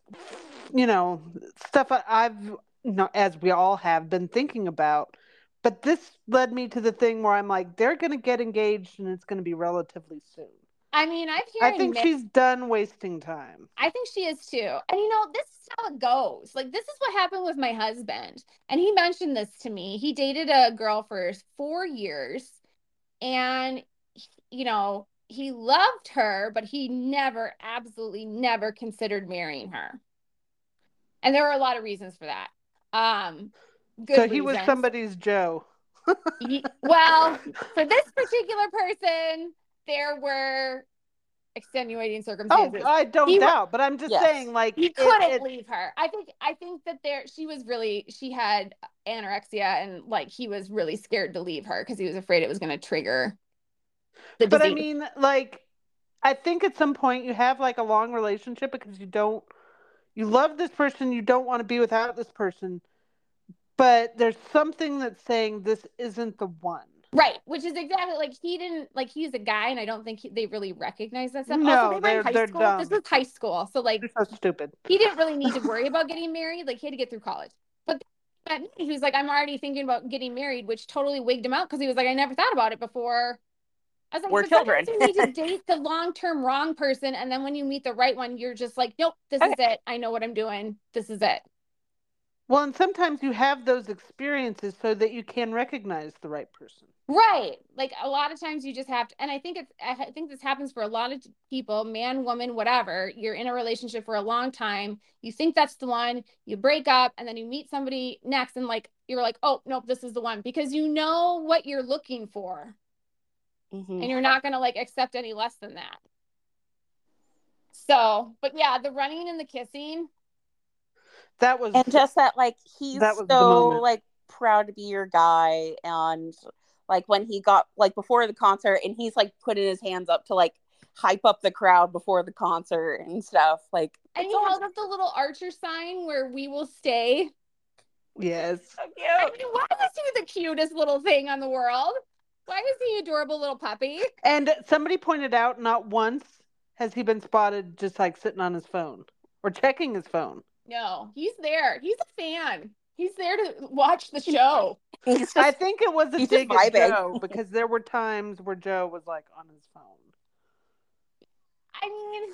C: you know, stuff I've, you know, as we all have been thinking about. But this led me to the thing where I'm like, they're going to get engaged and it's going to be relatively soon.
A: i mean i've
C: I think
A: mixed-
C: she's done wasting time.
A: I think she is too. And you know, this is how it goes. Like this is what happened with my husband. And he mentioned this to me. He dated a girl for 4 years and you know, he loved her, but he never absolutely never considered marrying her. And there were a lot of reasons for that. Um good
C: so he was somebody's Joe.
A: Well, for this particular person, there were extenuating circumstances.
C: Oh, I don't
A: He
C: doubt, but I'm just
B: Yes.
C: saying, like,
A: he
C: it-
A: couldn't
C: it-
A: leave her. I think I think that there she was really she had anorexia and like he was really scared to leave her because he was afraid it was going to trigger the
C: But I mean, like, I think at some point you have like a long relationship because you don't, you love this person, you don't want to be without this person, but there's something that's saying this isn't the one.
A: right, which is exactly like he didn't like he's a guy and I don't think he, they really recognize that stuff.
C: No,
A: also, they
C: they're,
A: in high
C: they're
A: school.
C: dumb.
A: This is high school, so like
C: so stupid.
A: he didn't really need to worry about getting married. Like he had to get through college. But he was like, I'm already thinking about getting married, which totally wigged him out because he was like, I never thought about it before. I was like,
B: We're children.
A: You need to date the long term wrong person, and then when you meet the right one, you're just like, nope, this is it. I know what I'm doing. This is it.
C: Well, and sometimes you have those experiences so that you can recognize the right person.
A: Right. Like a lot of times you just have to, and I think it's, I think this happens for a lot of people, man, woman, whatever. You're in a relationship for a long time. You think that's the one, you break up, and then you meet somebody next, and like, you're like, oh, nope, this is the one because you know what you're looking for,
B: Mhm.
A: and you're not going to like accept any less than that. So, but yeah, the running and the kissing,
C: That was
B: And just that, like, he's
C: That
B: so like proud to be your guy, and like when he got like before the concert, and he's like putting his hands up to like hype up the crowd before the concert and stuff. Like,
A: and
B: it's
A: he
B: all
A: held up the little Archer sign where we will stay.
C: yes.
B: so
A: I
B: cute.
A: mean, why was he the cutest little thing on the world? Why is he adorable little puppy?
C: And somebody pointed out not once has he been spotted just like sitting on his phone or checking his phone.
A: No, he's there. He's a fan. He's there to watch the show.
B: Just
C: I think it was a
B: he's just
C: dig at. Joe because there were times where Joe was like on his phone.
A: I mean,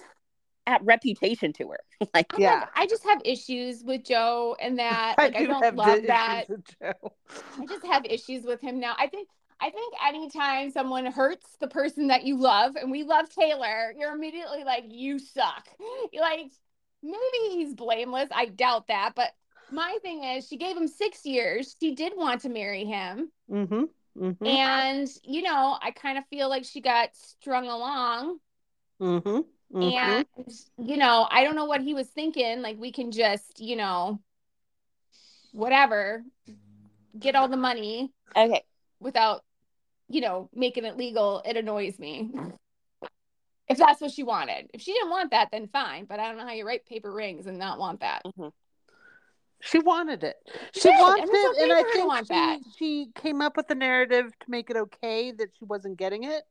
B: at reputation tour. like,
A: I'm
C: Yeah.
A: like, I just have issues with Joe and that. Like, I,
C: do
A: don't
C: have
A: love that.
C: issues with Joe.
A: I just have issues with him now. I think. I think anytime someone hurts the person that you love, and we love Taylor, you're immediately like, you suck. You're like, maybe he's blameless. I doubt that. But my thing is, she gave him six years. She did want to marry him.
C: Mm-hmm. Mm-hmm.
A: And, you know, I kind of feel like she got strung along.
C: Mm-hmm.
A: And, you know, I don't know what he was thinking. Like, we can just, you know, whatever, get all the money.
B: okay,
A: without, you know, making it legal, it annoys me. If that's what she wanted. If she didn't want that, then fine. But I don't know how you write paper rings and not want that. Mm-hmm.
C: She wanted it.
A: She
C: She wants it, and I think
A: want
C: she,
A: that.
C: she came up with the narrative to make it okay that she wasn't getting it,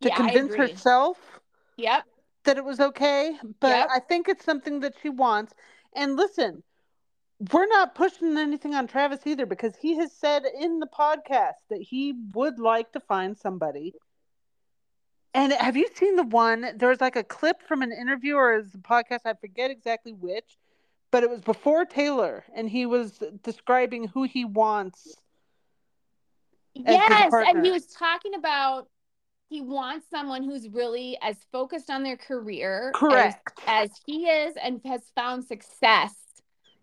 C: to
A: Yeah,
C: convince herself
A: Yep.
C: that it was okay. But
A: Yep.
C: I think it's something that she wants. And listen, we're not pushing anything on Travis either because he has said in the podcast that he would like to find somebody. And have you seen the one? There's like a clip from an interview or his podcast, I forget exactly which, but it was before Taylor, and he was describing who he wants.
A: Yes. And he was talking about he wants someone who's really as focused on their career as-
C: Correct.
A: as he is and has found success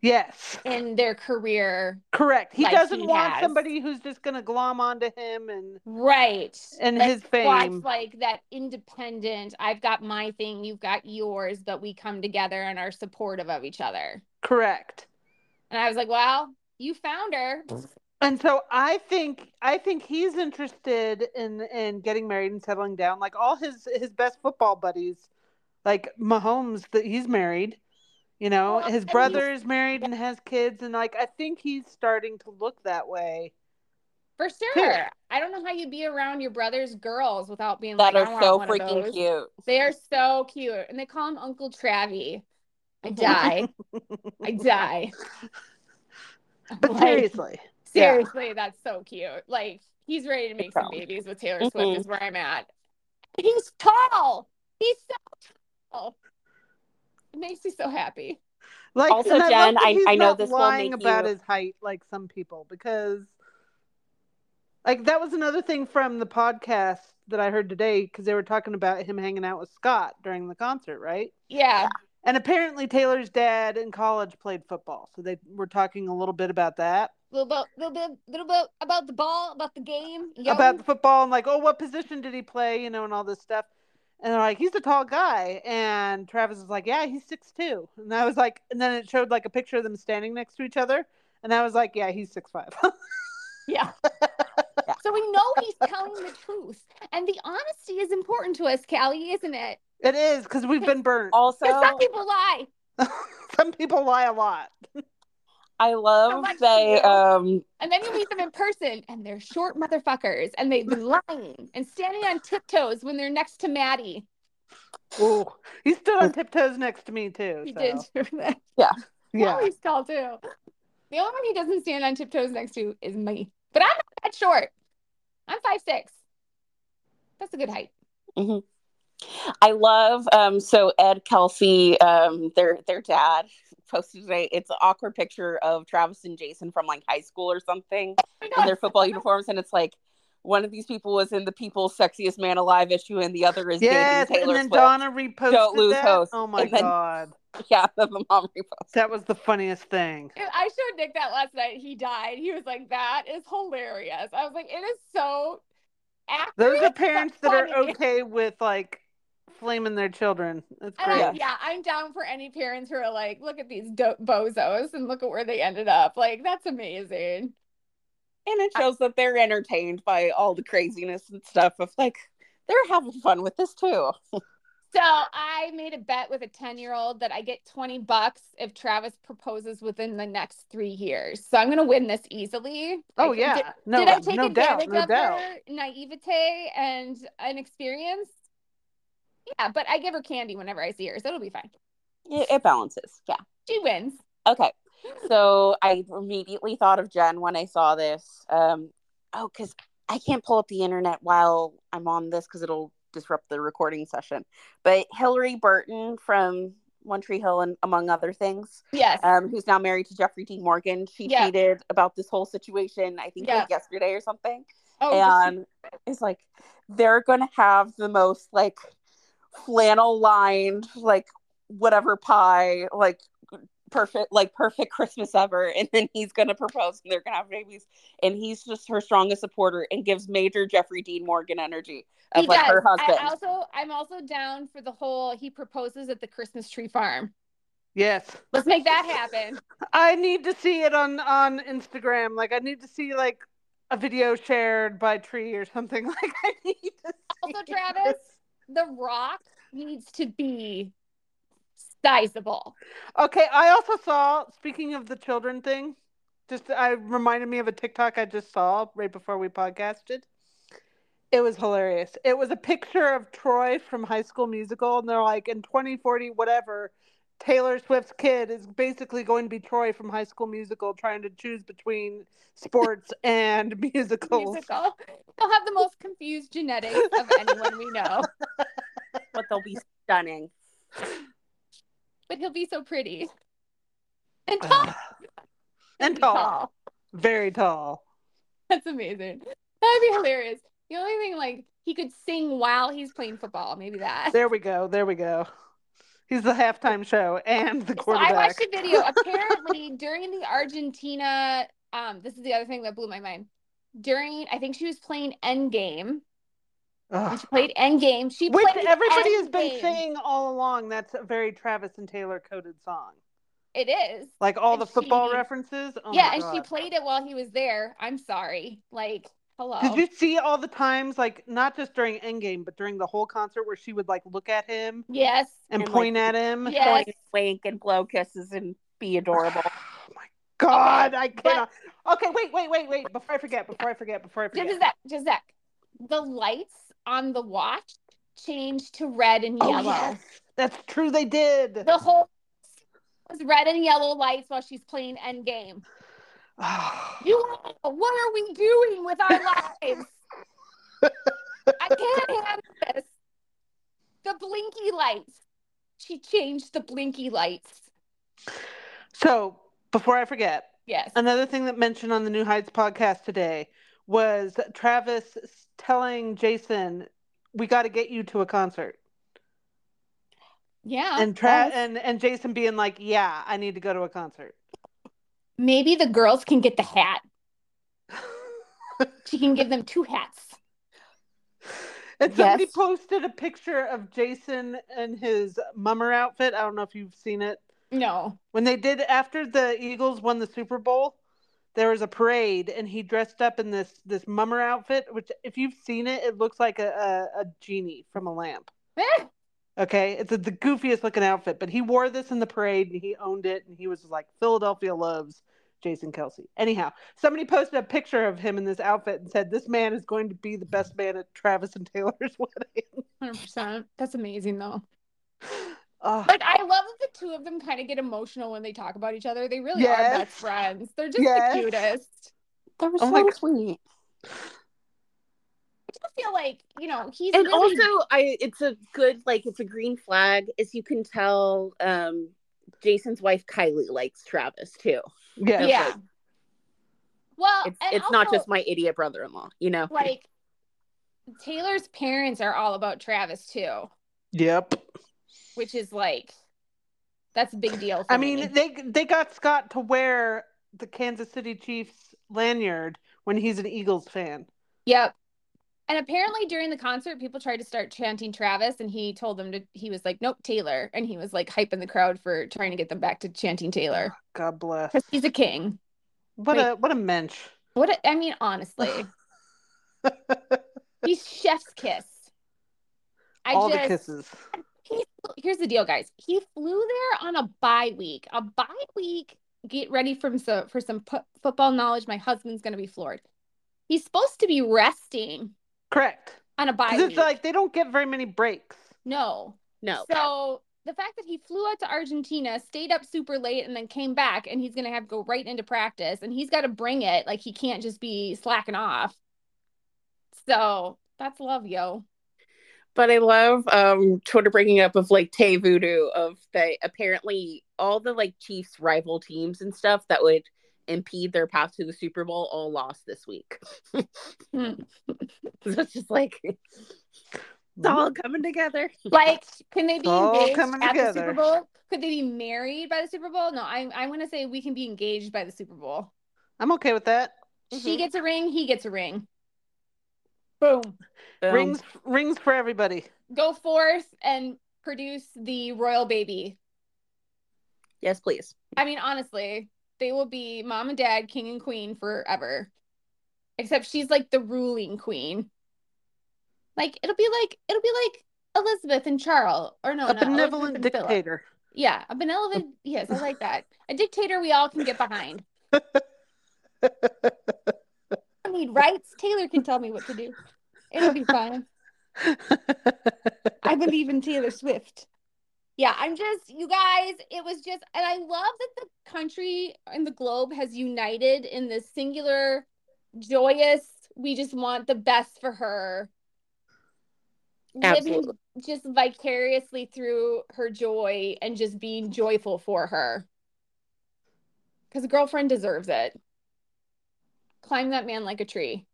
C: Yes.
A: in their career.
C: Correct. He
A: Like
C: doesn't
A: he
C: want
A: has.
C: somebody who's just going to glom onto him and
A: Right.
C: and
A: Like,
C: his fame.
A: Like that independent, I've got my thing, you've got yours, but we come together and are supportive of each other.
C: Correct.
A: And I was like, well, you found her.
C: And so I think I think he's interested in in getting married and settling down. Like all his his best football buddies, like Mahomes, that he's married. You know,
A: Well,
C: his
A: and
C: brother is married and has kids, and like I think he's starting to look that way.
A: For sure. I don't know how you'd be around your brother's girls without being
B: that
A: like,
B: are
A: I want
B: so
A: one of
B: freaking
A: those.
B: cute.
A: They are so cute. And they call him Uncle Travie. Mm-hmm. I die. I die.
C: But
A: Like,
C: seriously, yeah.
A: seriously, that's so cute. Like he's ready to make some babies with Taylor. Swift mm-hmm. is where I'm at. He's tall. He's so tall. It makes me so happy.
C: like
B: Also,
C: I,
B: Jen, I-
C: he's
B: I know
C: not
B: this will
C: lying
B: make
C: about
B: you-
C: his height like some people because, like, that was another thing from the podcast that I heard today because they were talking about him hanging out with Scott during the concert, right?
A: Yeah.
C: And apparently Taylor's dad in college played football, so they were talking a little bit about that,
A: little bit, little bit, little bit about the ball, about the game. Yo.
C: about the football, and like, oh, what position did he play, you know, and all this stuff. And they're like, he's a tall guy, and Travis is like, yeah, he's six two, and I was like, and then it showed like a picture of them standing next to each other, and I was like, yeah, he's six five.
A: Yeah. So we know he's telling the truth. And the honesty is important to us, Callie, isn't it?
C: it is because we've been burnt.
B: Also,
A: some people lie.
C: Some people lie a lot.
B: I love
A: much
B: they um
A: And then you meet them in person and they're short motherfuckers and they've been lying and standing on tiptoes when they're next to Maddie.
C: Ooh, he stood on tiptoes next to me too.
A: He
C: so.
A: did do that.
C: Yeah.
A: Callie's tall too. The only one he doesn't stand on tiptoes next to is me. But I'm not that short. I'm five six. That's a good height.
B: I love um so Ed Kelce, um their their dad posted today. It's an awkward picture of Travis and Jason from like high school or something in their football uniforms, and it's like one of these people was in the People's Sexiest Man Alive issue, and the other is
C: Yes,
B: dating
C: and then
B: Swift.
C: Donna reposted
B: Don't lose
C: that.
B: host.
C: Oh my
B: And then-
C: god,
B: Yeah, the mom repost.
C: that was the funniest thing.
A: I showed Nick that last night. He died. He was like, "That is hilarious." I was like, "It is so accurate."
C: Those are
A: but
C: parents that are okay with like flaming their children. That's
A: And
C: great.
A: I, yeah, I'm down for any parents who are like, "Look at these do- bozos and look at where they ended up." Like that's amazing.
B: And it shows that they're entertained by all the craziness and stuff of like they're having fun with this too.
A: So I made a bet with a 10 year old that I get 20 bucks if Travis proposes within the next three years. So I'm gonna win this easily.
C: Oh
A: I-
C: yeah,
A: Did,
C: no,
A: did I take
C: no doubt,
A: advantage
C: no
A: of
C: doubt.
A: her naivete and an experience? Yeah, but I give her candy whenever I see her, so it'll be fine.
B: It, it balances. Yeah.
A: She wins.
B: Okay. So I immediately thought of Jen when I saw this. Um, oh, because I can't pull up the internet while I'm on this because it'll disrupt the recording session. But Hilarie Burton from One Tree Hill, and among other things,
A: Yes.
B: um, who's now married to Jeffrey Dean Morgan, she
A: Yeah.
B: tweeted about this whole situation. I think
A: Yeah.
B: like yesterday or something,
A: oh, does she-
B: and it's like they're gonna have the most like flannel lined like whatever pie like perfect like perfect christmas ever and then he's gonna propose and they're gonna have babies and he's just her strongest supporter and gives major jeffrey dean morgan energy of
A: he
B: like
A: does.
B: her husband
A: I also, I'm also down for the whole he proposes at the Christmas tree farm.
C: Yes,
A: Let's make that happen.
C: I need to see it on on Instagram. Like I need to see like a video shared by Tree or something. Like I need to. See
A: Also,
C: this.
A: Travis, The Rock needs to be sizable.
C: Okay, I also saw. Speaking of the children thing, just uh, I reminded me of a TikTok I just saw right before we podcasted. It was hilarious. It was a picture of Troy from High School Musical, and they're like, in 2040, whatever, Taylor Swift's kid is basically going to be Troy from High School Musical, trying to choose between sports and musicals.
A: Musical. They'll have the most confused genetics of anyone we know,
B: But they'll be stunning.
A: but he'll be so pretty and tall.
C: Ah. and
A: Be
C: tall, very tall.
A: That's amazing. That'd be hilarious. The only thing, like, he could sing while he's playing football. Maybe that.
C: There we go. There we go. He's the halftime show and the
A: So I watched a video. Apparently, during the Argentina, um, this is the other thing that blew my mind. During, I think she was playing Endgame.
C: Ugh.
A: She played Endgame, she
C: Which
A: played
C: everybody has been saying all along. That's a very Travis and Taylor coded song.
A: It is.
C: Like all
A: And
C: the football
A: she-
C: references. Oh
A: yeah, and she played it while he was there. I'm sorry. Like, hello.
C: Did you see all the times, like not just during Endgame, but during the whole concert, where she would like look at him
A: Yes.
C: and,
B: And,
C: point
B: like,
C: at him?
A: Yeah.
B: Point,
A: Yes.
B: wink, and blow kisses and be adorable.
C: Oh my God, I
A: but-
C: cannot. Okay, wait, wait, wait, wait. Before I forget, before I forget, before I forget.
A: Just Zach, just Zach. The lights on the watch changed to red and
C: Oh,
A: yellow.
C: yes, that's true. They did.
A: The whole was red and yellow lights while she's playing Endgame. You, what are we doing with our lives? I can't handle this. The blinky lights. She changed the blinky lights.
C: so before I forget,
A: Yes.
C: Another thing that mentioned on the New Heights podcast today was Travis telling Jason, "We got to get you to a concert,"
A: Yeah.
C: and Tra-
A: yes.
C: and and Jason being like, "Yeah, I need to go to a concert."
A: Maybe the girls can get the hat. She can give them two hats.
C: and somebody
B: Yes.
C: posted a picture of Jason and his mummer outfit. I don't know if you've seen it.
A: No.
C: When they did after the Eagles won the Super Bowl, there was a parade, and he dressed up in this this mummer outfit. Which, if you've seen it, it looks like a a, a genie from a lamp.
A: Eh.
C: Okay, it's a, the goofiest looking outfit, but he wore this in the parade and he owned it, and he was like, Philadelphia loves Jason Kelce. Anyhow, somebody posted a picture of him in this outfit and said, This man is going to be the best man at Travis and Taylor's wedding.
A: 100%. That's amazing, though.
C: Oh,
A: Like, I love that the two of them kind of get emotional when they talk about each other. They really
C: Yes.
A: are best friends. They're just
C: Yes.
A: the cutest.
B: That was
C: Oh
B: so
C: God.
B: sweet.
A: I just feel like, you know, he's
B: and
A: really
B: also i it's a good like it's a green flag as you can tell um jason's wife kylie likes travis too
C: yeah.
A: yeah. Well,
B: it's
A: and
B: it's not just my idiot brother-in-law you know
A: like Taylor's parents are all about Travis too,
C: Yep.
A: which is like that's a big deal. For
C: I
A: me.
C: mean, they they got Scott to wear the Kansas City Chiefs lanyard when he's an Eagles fan.
A: Yep. And apparently during the concert, people tried to start chanting Travis, and he told them to. He was like, "Nope, Taylor," and he was like hyping the crowd for trying to get them back to chanting Taylor oh,
C: God bless.
A: because he's a king.
C: What
A: Wait.
C: a what a mensch.
A: What a, I mean, honestly, he's chef's kiss. I
C: All
A: just
C: the kisses.
A: he here's the deal, guys. He flew there on a bye week. A bye week. Get ready from so for some pu- football knowledge. My husband's gonna be floored. He's supposed to be resting
C: Correct.
A: on a bye
C: 'Cause
A: week.
C: it's like they don't get very many breaks.
A: no,
B: no
A: So the fact that he flew out to Argentina, stayed up super late, and then came back, and he's gonna have to go right into practice, and he's got to bring it. Like he can't just be slacking off. So that's love, yo.
B: But I love um Twitter breaking up of like Tay Voodoo of the apparently all the like Chiefs rival teams and stuff that would impede their path to the Super Bowl all lost this week. So it's just like it's all coming together.
A: Like, can they be
C: all
A: engaged
C: coming
A: at the. Super Bowl? Could they be married by the Super Bowl? No, I'm I'm gonna say we can be engaged by the Super Bowl.
C: I'm okay with that.
A: She
B: Mhm.
A: gets a ring, he gets a ring. Boom.
B: Boom.
C: Rings rings for everybody.
A: Go forth and produce the royal baby.
B: Yes, please.
A: I mean, honestly, they will be mom and dad, king and queen forever. except she's like the ruling queen. Like it'll be like it'll be like Elizabeth and Charles, or no,
C: a benevolent
A: Elizabeth and Philip.
C: dictator.
A: Yeah, a benevolent. Yes, I like that. A dictator we all can get behind. I need rights. Taylor can tell me what to do. It'll be fine. I believe in Taylor Swift. Yeah, I'm just, you guys, it was just, and I love that the country and the globe has united in this singular, joyous, we just want the best for her.
B: Absolutely.
A: Living just vicariously through her joy and just being joyful for her. Because a girlfriend deserves it. Climb that man like a tree.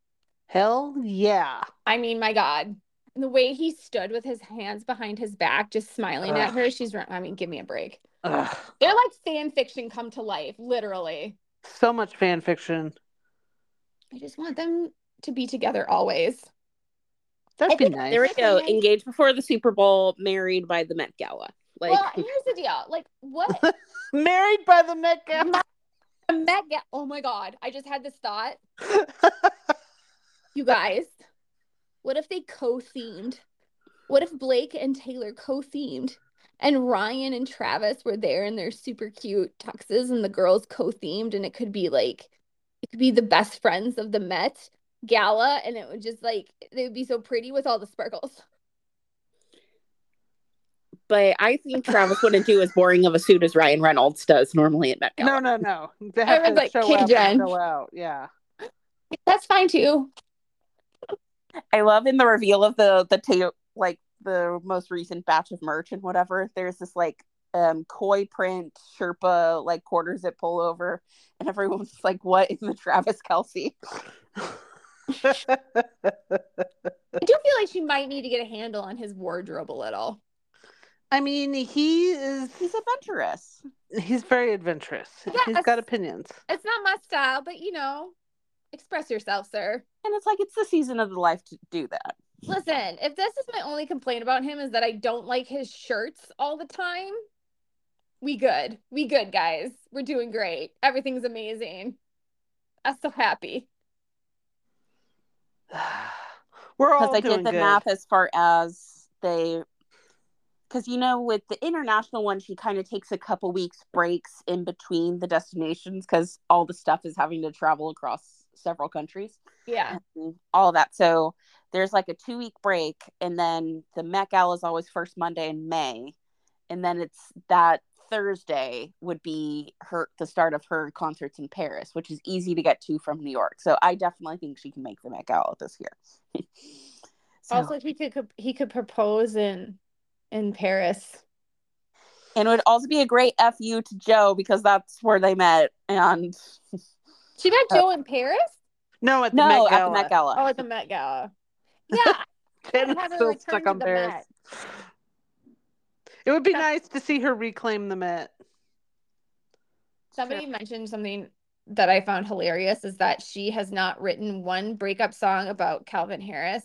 C: Hell yeah.
A: I mean, my God. And the way he stood with his hands behind his back, just smiling at her, she's, I mean, give me a break.
C: Ugh.
A: They're like fan fiction come to life, literally.
C: So much fan fiction.
A: I just want them to be together always.
C: That'd be nice.
B: There we go.
A: Okay.
B: Engaged before the Super Bowl, married by the Met Gala. Like,
A: well, here's the deal. Like, what?
C: Married by the Met Gala.
A: A Met Ga- oh my God. I just had this thought. You guys, what if they co themed? What if Blake and Taylor co themed? And Ryan and Travis were there in their super cute tuxes, and the girls co themed, and it could be like, it could be the best friends of the Met gala, and it would just like, they would be so pretty with all the sparkles.
B: but I think Travis wouldn't do as boring of a suit as Ryan Reynolds does normally at Met Gala.
C: no, no. They have
A: was
C: to
A: like,
C: show
A: "Hey,
C: up
A: Jen."
C: show out. Yeah.
A: That's fine too.
B: I love in the reveal of the the ta- like the most recent batch of merch and whatever. There's this like um koi print Sherpa like quarter zip pullover, and everyone's like, "What in the Travis Kelce?"
A: I do feel like she might need to get a handle on his wardrobe a little.
C: I mean, he is.
B: He's adventurous.
C: He's very adventurous. Yeah,
A: he's
C: got opinions.
A: It's not my style, but you know, express yourself, sir.
B: And it's like it's the season of the life to do that.
A: Listen, if this is my only complaint about him is that I don't like his shirts all the time, we good. We good, guys. We're doing great. Everything's amazing. I'm so happy.
C: We're all
B: Because I did the
C: good.
B: math as far as they because you know with the international one she kind of takes a couple weeks breaks in between the destinations because all the stuff is having to travel across several countries
A: Yeah.
B: all that so there's like a two week break and then the met gala is always first monday in may and then it's that thursday would be her the start of her concerts in paris which is easy to get to from new york so i definitely think she can make the met gala this year So-
A: Also, he could he could propose in in Paris.
B: And it would also be a great FU to Joe because that's where they met. And
A: She met
B: Uh,
A: Joe in Paris.
C: No, at the
B: no,
C: Met
B: at
C: Gala.
B: the Met Gala.
A: Oh, at the Met Gala. Yeah,
C: Jen
A: I'd
C: is
A: have her
C: still stuck on Paris.
A: Met.
C: It would be nice to see her reclaim the Met.
A: Somebody mentioned something that I found hilarious is that she has not written one breakup song about Calvin Harris,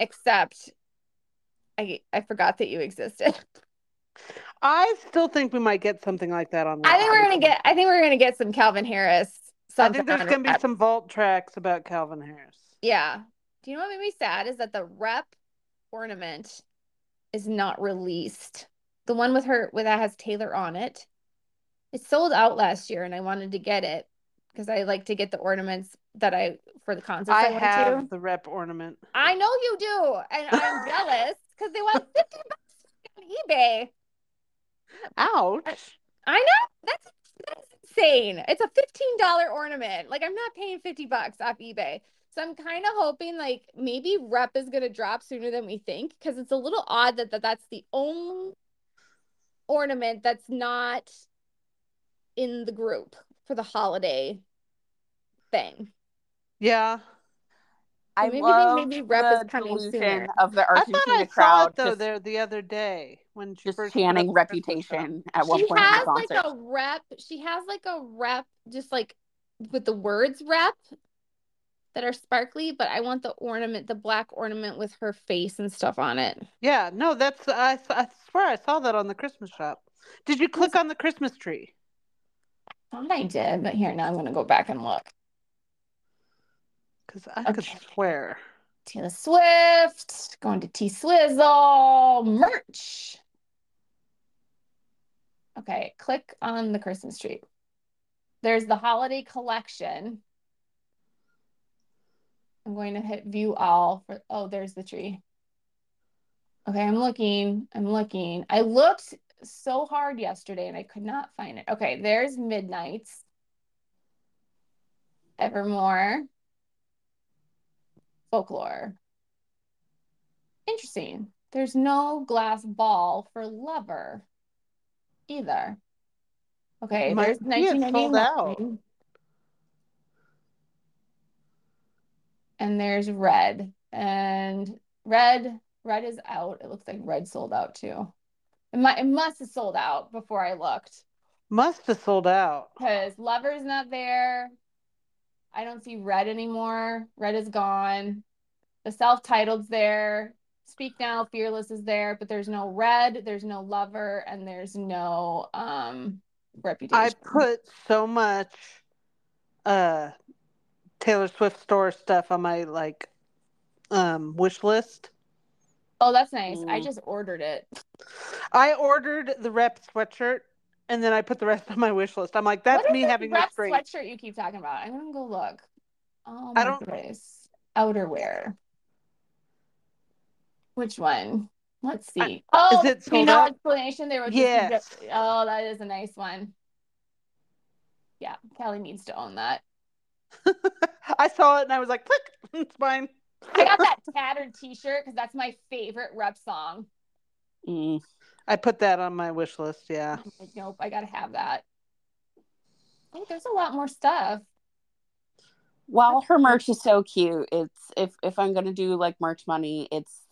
A: except I I forgot that you existed.
C: I still think we might get something like that on.
A: I think we're gonna get I think we're gonna get some Calvin Harris.
C: I think there's gonna be some vault tracks about Calvin Harris.
A: Yeah. Do you know what made me sad is that the rep ornament is not released. The one with her with that has Taylor on it. It sold out last year and I wanted to get it because I like to get the ornaments that I for the concerts I,
C: I have
A: to.
C: the rep ornament.
A: I know you do, and I'm jealous because they want 50 bucks on eBay.
C: Ouch!
A: I know that's that's insane. It's a fifteen dollar ornament. Like I'm not paying fifty bucks off eBay. So I'm kind of hoping like maybe rep is gonna drop sooner than we think because it's a little odd that, that that's the only ornament that's not in the group for the holiday thing.
C: Yeah,
B: I
A: maybe-
B: love
A: maybe Rep
B: the
A: is coming
B: delusion
A: sooner.
B: of the
C: I thought I saw
B: crowd
C: it though
B: just,
C: there the other day when she
B: just
C: first put
B: chanting
C: up the Christmas
B: reputation at one
A: she
B: point She
A: has
B: the
A: like a rep. She has like a rep, just like with the words rep that are sparkly, but I want the ornament, the black ornament with her face and stuff on it.
C: Yeah, no, that's I, I swear I saw that on the Christmas shop. Did you click on the Christmas tree?
A: I thought I did, but here now I'm gonna go back and look.
C: Because I could
A: Okay.
C: swear.
A: Taylor Swift, going to T Swizzle, merch. Okay, click on the Christmas tree. There's the holiday collection. I'm going to hit view all for, oh, there's the tree. Okay, I'm looking. I'm looking. I looked so hard yesterday and I could not find it. Okay, there's Midnights. Evermore. Folklore. Interesting. There's no glass ball for lover either. Okay, there's
C: be it sold
A: 1999. And there's red. And red, red is out. It looks like red sold out too. It might it must have sold out before I looked.
C: Must have sold out.
A: Because lover's not there. I don't see red anymore. Red is gone. The self-titled's there. Speak Now, Fearless is there, but there's no red, there's no lover, and there's no um reputation.
C: I put so much uh Taylor Swift store stuff on my like um wish list.
A: oh, that's nice. I
B: Mm.
A: just ordered it.
C: I ordered the rep sweatshirt and then I put the rest on my wish list. I'm like, that's
A: What is
C: me having
A: rep
C: restraint.
A: sweatshirt you keep talking about? I'm gonna go look. Oh
C: I
A: my
C: don't-
A: goodness. Outerwear. Which one? Let's see. oh,
C: it sold
A: know
C: out?
A: explanation. They were just
C: Yes.
A: oh, that is a nice one. Yeah, Kelly needs to own that.
C: I saw it and I was like, click, it's fine.
A: I got that tattered T-shirt because that's my favorite rep song.
B: Mm.
C: I put that on my wish list, yeah.
A: I'm like, nope, I gotta have that. Oh, there's a lot more stuff.
B: While her merch is so cute, it's if if I'm gonna do like merch money, it's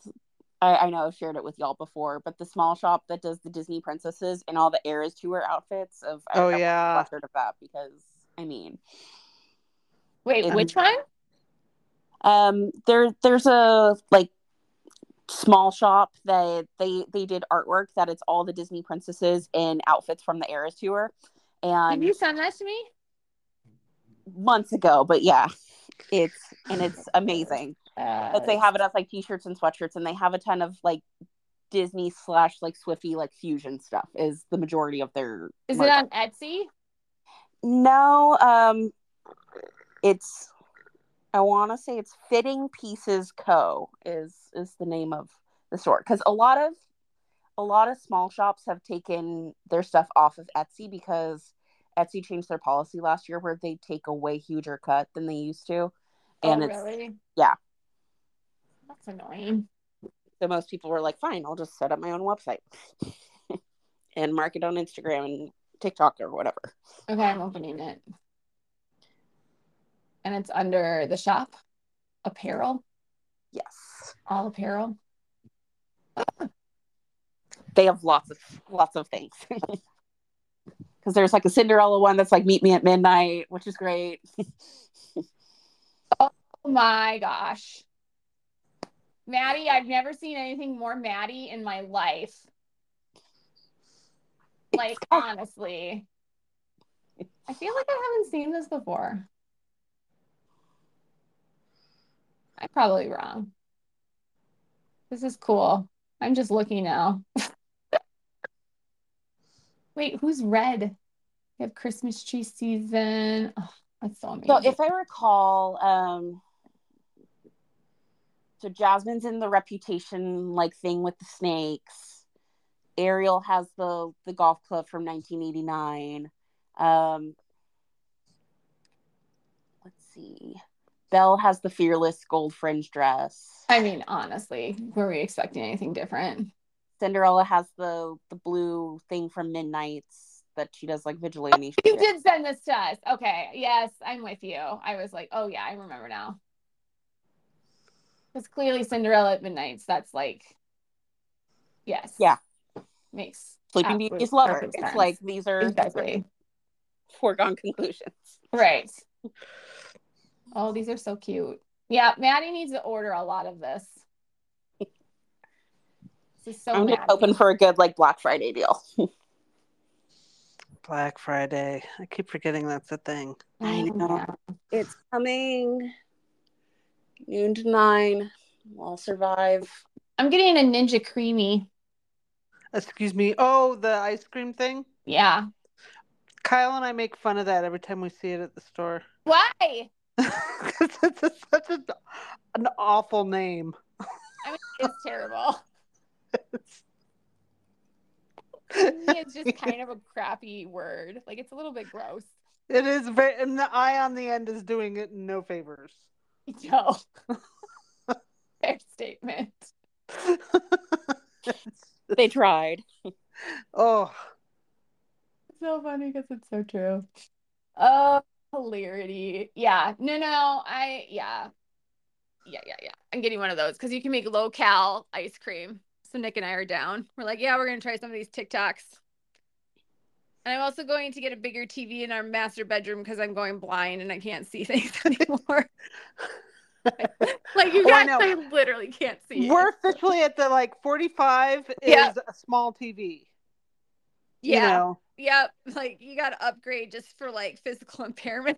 B: I, I know I've shared it with y'all before, but the small shop that does the Disney princesses and all the Eras tour outfits of I-
C: Oh,
B: I want a
C: yeah.
B: sweatshirt of that because I mean
A: Wait,
B: And-
A: which one?
B: um there there's a like small shop that they they did artwork that it's all the Disney princesses in outfits from the Eras tour and
A: Did you send that to me?
B: months ago, but yeah, it's and it's amazing.
A: Uh,
B: But they have it as like t-shirts and sweatshirts, and they have a ton of like Disney slash like Swifty like fusion stuff. Is the majority of their.
A: Is it on Etsy?
B: No, um, it's. I want to say it's Fitting Pieces Co. is is the name of the store because a lot of a lot of small shops have taken their stuff off of Etsy because Etsy changed their policy last year where they take a way huger cut than they used to, and
A: oh,
B: it's
A: really?
B: yeah.
A: That's annoying.
B: so most people were like, fine, I'll just set up my own website and market on Instagram and TikTok or whatever.
A: Okay, I'm opening it. And it's under the shop apparel,
B: Yes.
A: all apparel.
B: They have lots of lots of things. Because there's like a Cinderella one that's like meet me at midnight, which is great.
A: Oh my gosh. Maddie, I've never seen anything more Maddie in my life. Like, honestly. I feel like I haven't seen this before. I'm probably wrong. This is cool. I'm just looking now. Wait, who's red? We have Christmas tree season. Oh, that's so amazing.
B: So if I recall, um so Jasmine's in the reputation like thing with the snakes. Ariel has the the golf club from 1989. Um let's see. Belle has the fearless gold fringe dress.
A: I mean, honestly, were we expecting anything different?
B: Cinderella has the the blue thing from Midnight's that she does like vigilante.
A: You did send this to us. Okay. Yes, I'm with you. I was like, oh, yeah, I remember now. Because clearly Cinderella at Midnight's, that's like, yes.
B: Yeah.
A: Makes
B: Sleeping
A: Beauty
B: is lover.
A: perfect
B: It's
A: sense.
B: like these are
A: exactly.
B: foregone conclusions.
A: Right. Oh, these are so cute. Yeah, Maddie needs to order a lot of this. This is so
B: I'm just hoping for a good like Black Friday deal.
C: Black Friday. I keep forgetting that's a thing.
B: I know.
A: yeah.
B: It's coming. Noon to nine. I'll survive.
A: I'm getting a Ninja Creami.
C: Excuse me. Oh, the ice cream thing.
A: Yeah.
C: Kyle and I make fun of that every time we see it at the store.
A: Why?
C: Because it's a, such a, an awful name.
A: I mean, it's terrible. It's just kind of a crappy word. Like it's a little bit gross.
C: It is very, and the I on the end is doing it no favors.
A: No. Fair statement.
B: They tried.
C: oh,
A: It's so funny because it's so true. Oh, hilarity. Yeah. No, no. I, yeah. Yeah, yeah, yeah. I'm getting one of those because you can make low cal ice cream. So Nick and I are down. We're like, yeah, we're going to try some of these TikToks. And I'm also going to get a bigger TV in our master bedroom because I'm going blind and I can't see things anymore. like you
C: Oh, I
A: guys,
C: know.
A: I literally can't see.
C: we're officially at the like 45 is a small TV.
A: yeah.
C: You know,
A: Yep. Like you got to upgrade just for like physical impairment.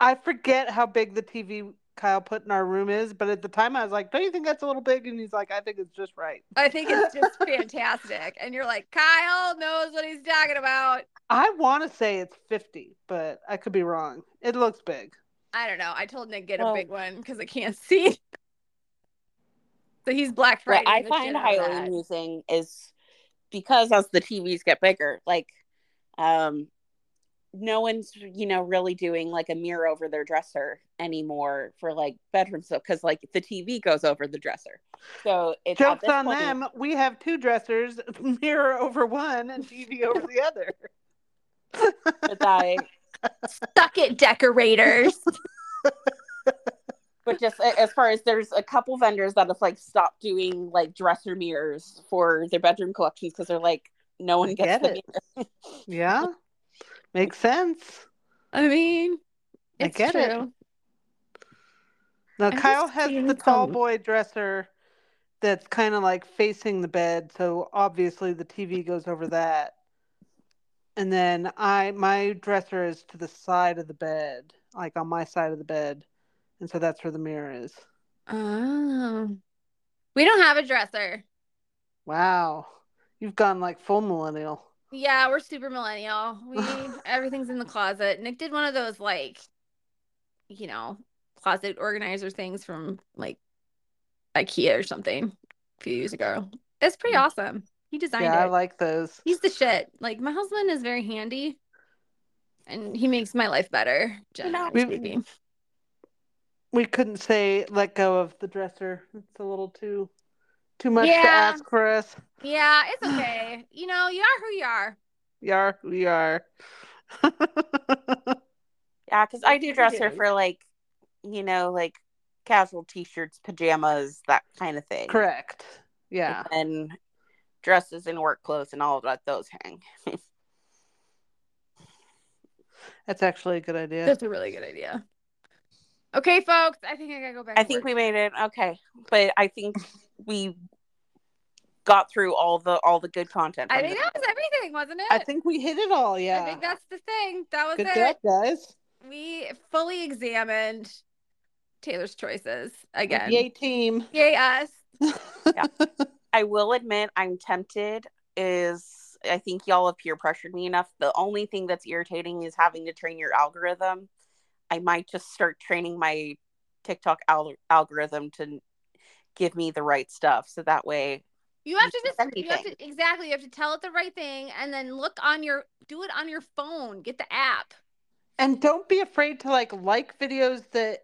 C: I forget how big the TV Kyle put in our room is, but at the time I was like, "Don't you think that's a little big?" And he's like, "I think it's just right."
A: I think it's just fantastic. And you're like, Kyle knows what he's talking about.
C: I want to say it's 50, but I could be wrong. It looks big.
A: I don't know. I told Nick get a big one because I can't see. So he's Black
B: What
A: Friday.
B: I find highly amusing is because as the TVs get bigger, like um no one's you know really doing like a mirror over their dresser anymore for like bedroom stuff because like the TV goes over the dresser. So it's
C: Jokes
B: this
C: on
B: point-
C: them. We have two dressers, mirror over one and TV over the other.
B: But I
A: Suck it, decorators.
B: but just as far as there's a couple vendors that have like stopped doing like dresser mirrors for their bedroom collections because they're like no one gets
C: get
B: the
C: it.
B: mirror.
C: yeah, makes sense.
A: I mean,
C: I get it. Now
A: I'm
C: Kyle has the tall boy dresser that's kind of like facing the bed, so obviously the TV goes over that. And then I my dresser is to the side of the bed, like on my side of the bed. And so that's where the mirror is.
A: Oh. We don't have a dresser.
C: Wow. You've gone like full millennial.
A: Yeah, we're super millennial. We everything's in the closet. Nick did one of those like, you know, closet organizer things from like IKEA or something a few years ago. It's pretty awesome. He designed
C: Mm. yeah, I like those.
A: He's the shit. Like my husband is very handy, and he makes my life better. Generally speaking.
C: We couldn't say let go of the dresser. It's a little too too much to
A: Yeah.
C: ask for us.
A: Yeah, it's okay. you know, you are who you are.
C: We are who we are.
B: Yeah, because I do
A: dress
B: dresser
A: it is.
B: for like, you know, like casual t-shirts, pajamas, that kind of thing.
C: Correct. Yeah.
B: And dresses and work clothes and all of that. Those hang.
C: That's actually a good idea.
A: That's a really good idea. Okay, folks, I think I gotta go back.
B: I think
A: work.
B: we made it okay, but I think we got through all the all the good content.
A: I think
B: this.
A: that was everything, wasn't it?
C: I think we hit it all. Yeah.
A: I think that's the thing. That was
C: Good
A: it.
C: job, guys.
A: We fully examined Taylor's choices again.
C: Yay, team.
A: Yay us. Yeah.
B: I will admit I'm tempted. Is I think y'all have peer pressured me enough. The only thing that's irritating is having to train your algorithm. I might just start training my TikTok al- algorithm to give me the right stuff, so that way
A: You have to just
B: can
A: you have to exactly you have to tell it the right thing and then look on your do it on your phone. Get the app.
C: and don't be afraid to like like videos that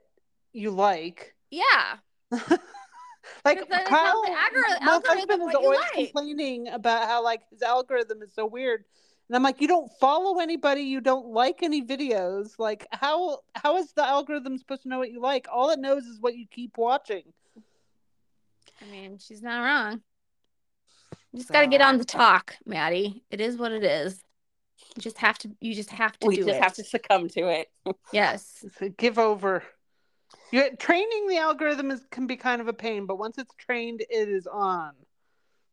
C: you like.
A: Yeah.
C: like
A: Because then it tells
C: Kyle,
A: the algor-
C: my
A: algorithm
C: husband is always
A: like.
C: complaining about how like his algorithm is so weird. And I'm like, you don't follow anybody, you don't like any videos. Like, how how is the algorithm supposed to know what you like? All it knows is what you keep watching.
A: I mean, she's not wrong. You just got to get on the talk, Maddie. It is what it is. You just have to. You just have to
B: we
A: do
B: just
A: it.
B: have to succumb to it.
A: Yes.
C: Give over. You're, training the algorithm is can be kind of a pain, but once it's trained, it is on.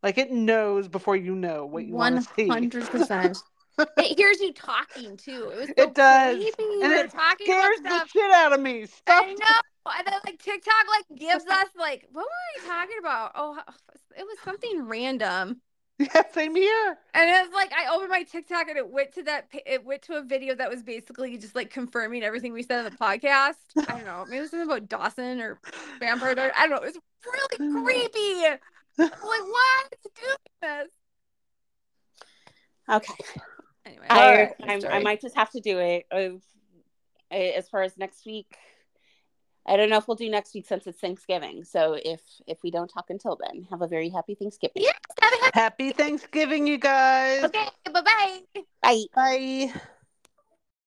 C: Like it knows before you know what you want to see.
A: hundred percent. It hears you talking too. It was so
C: It does.
A: creepy.
C: And it
A: talking
C: scares the shit out of me. Stop.
A: I know. and then like TikTok like gives us like what were we talking about? Oh, oh it was something random.
C: Yeah, same here.
A: And it was like I opened my TikTok and it went to that it went to a video that was basically just like confirming everything we said on the podcast. I don't know, maybe it was something about Dawson or Vampire. I don't know. It was really creepy. I'm like, why is it doing this?
B: Okay.
A: Anyway,
B: I,
A: alright,
B: I, I might just have to do it. As far as next week, I don't know if we'll do next week since it's Thanksgiving. So if if we don't talk until then, have a very happy Thanksgiving.
A: Yes, have a happy-
C: Happy Thanksgiving, you guys.
A: Okay, bye bye.
B: Bye.
C: Bye.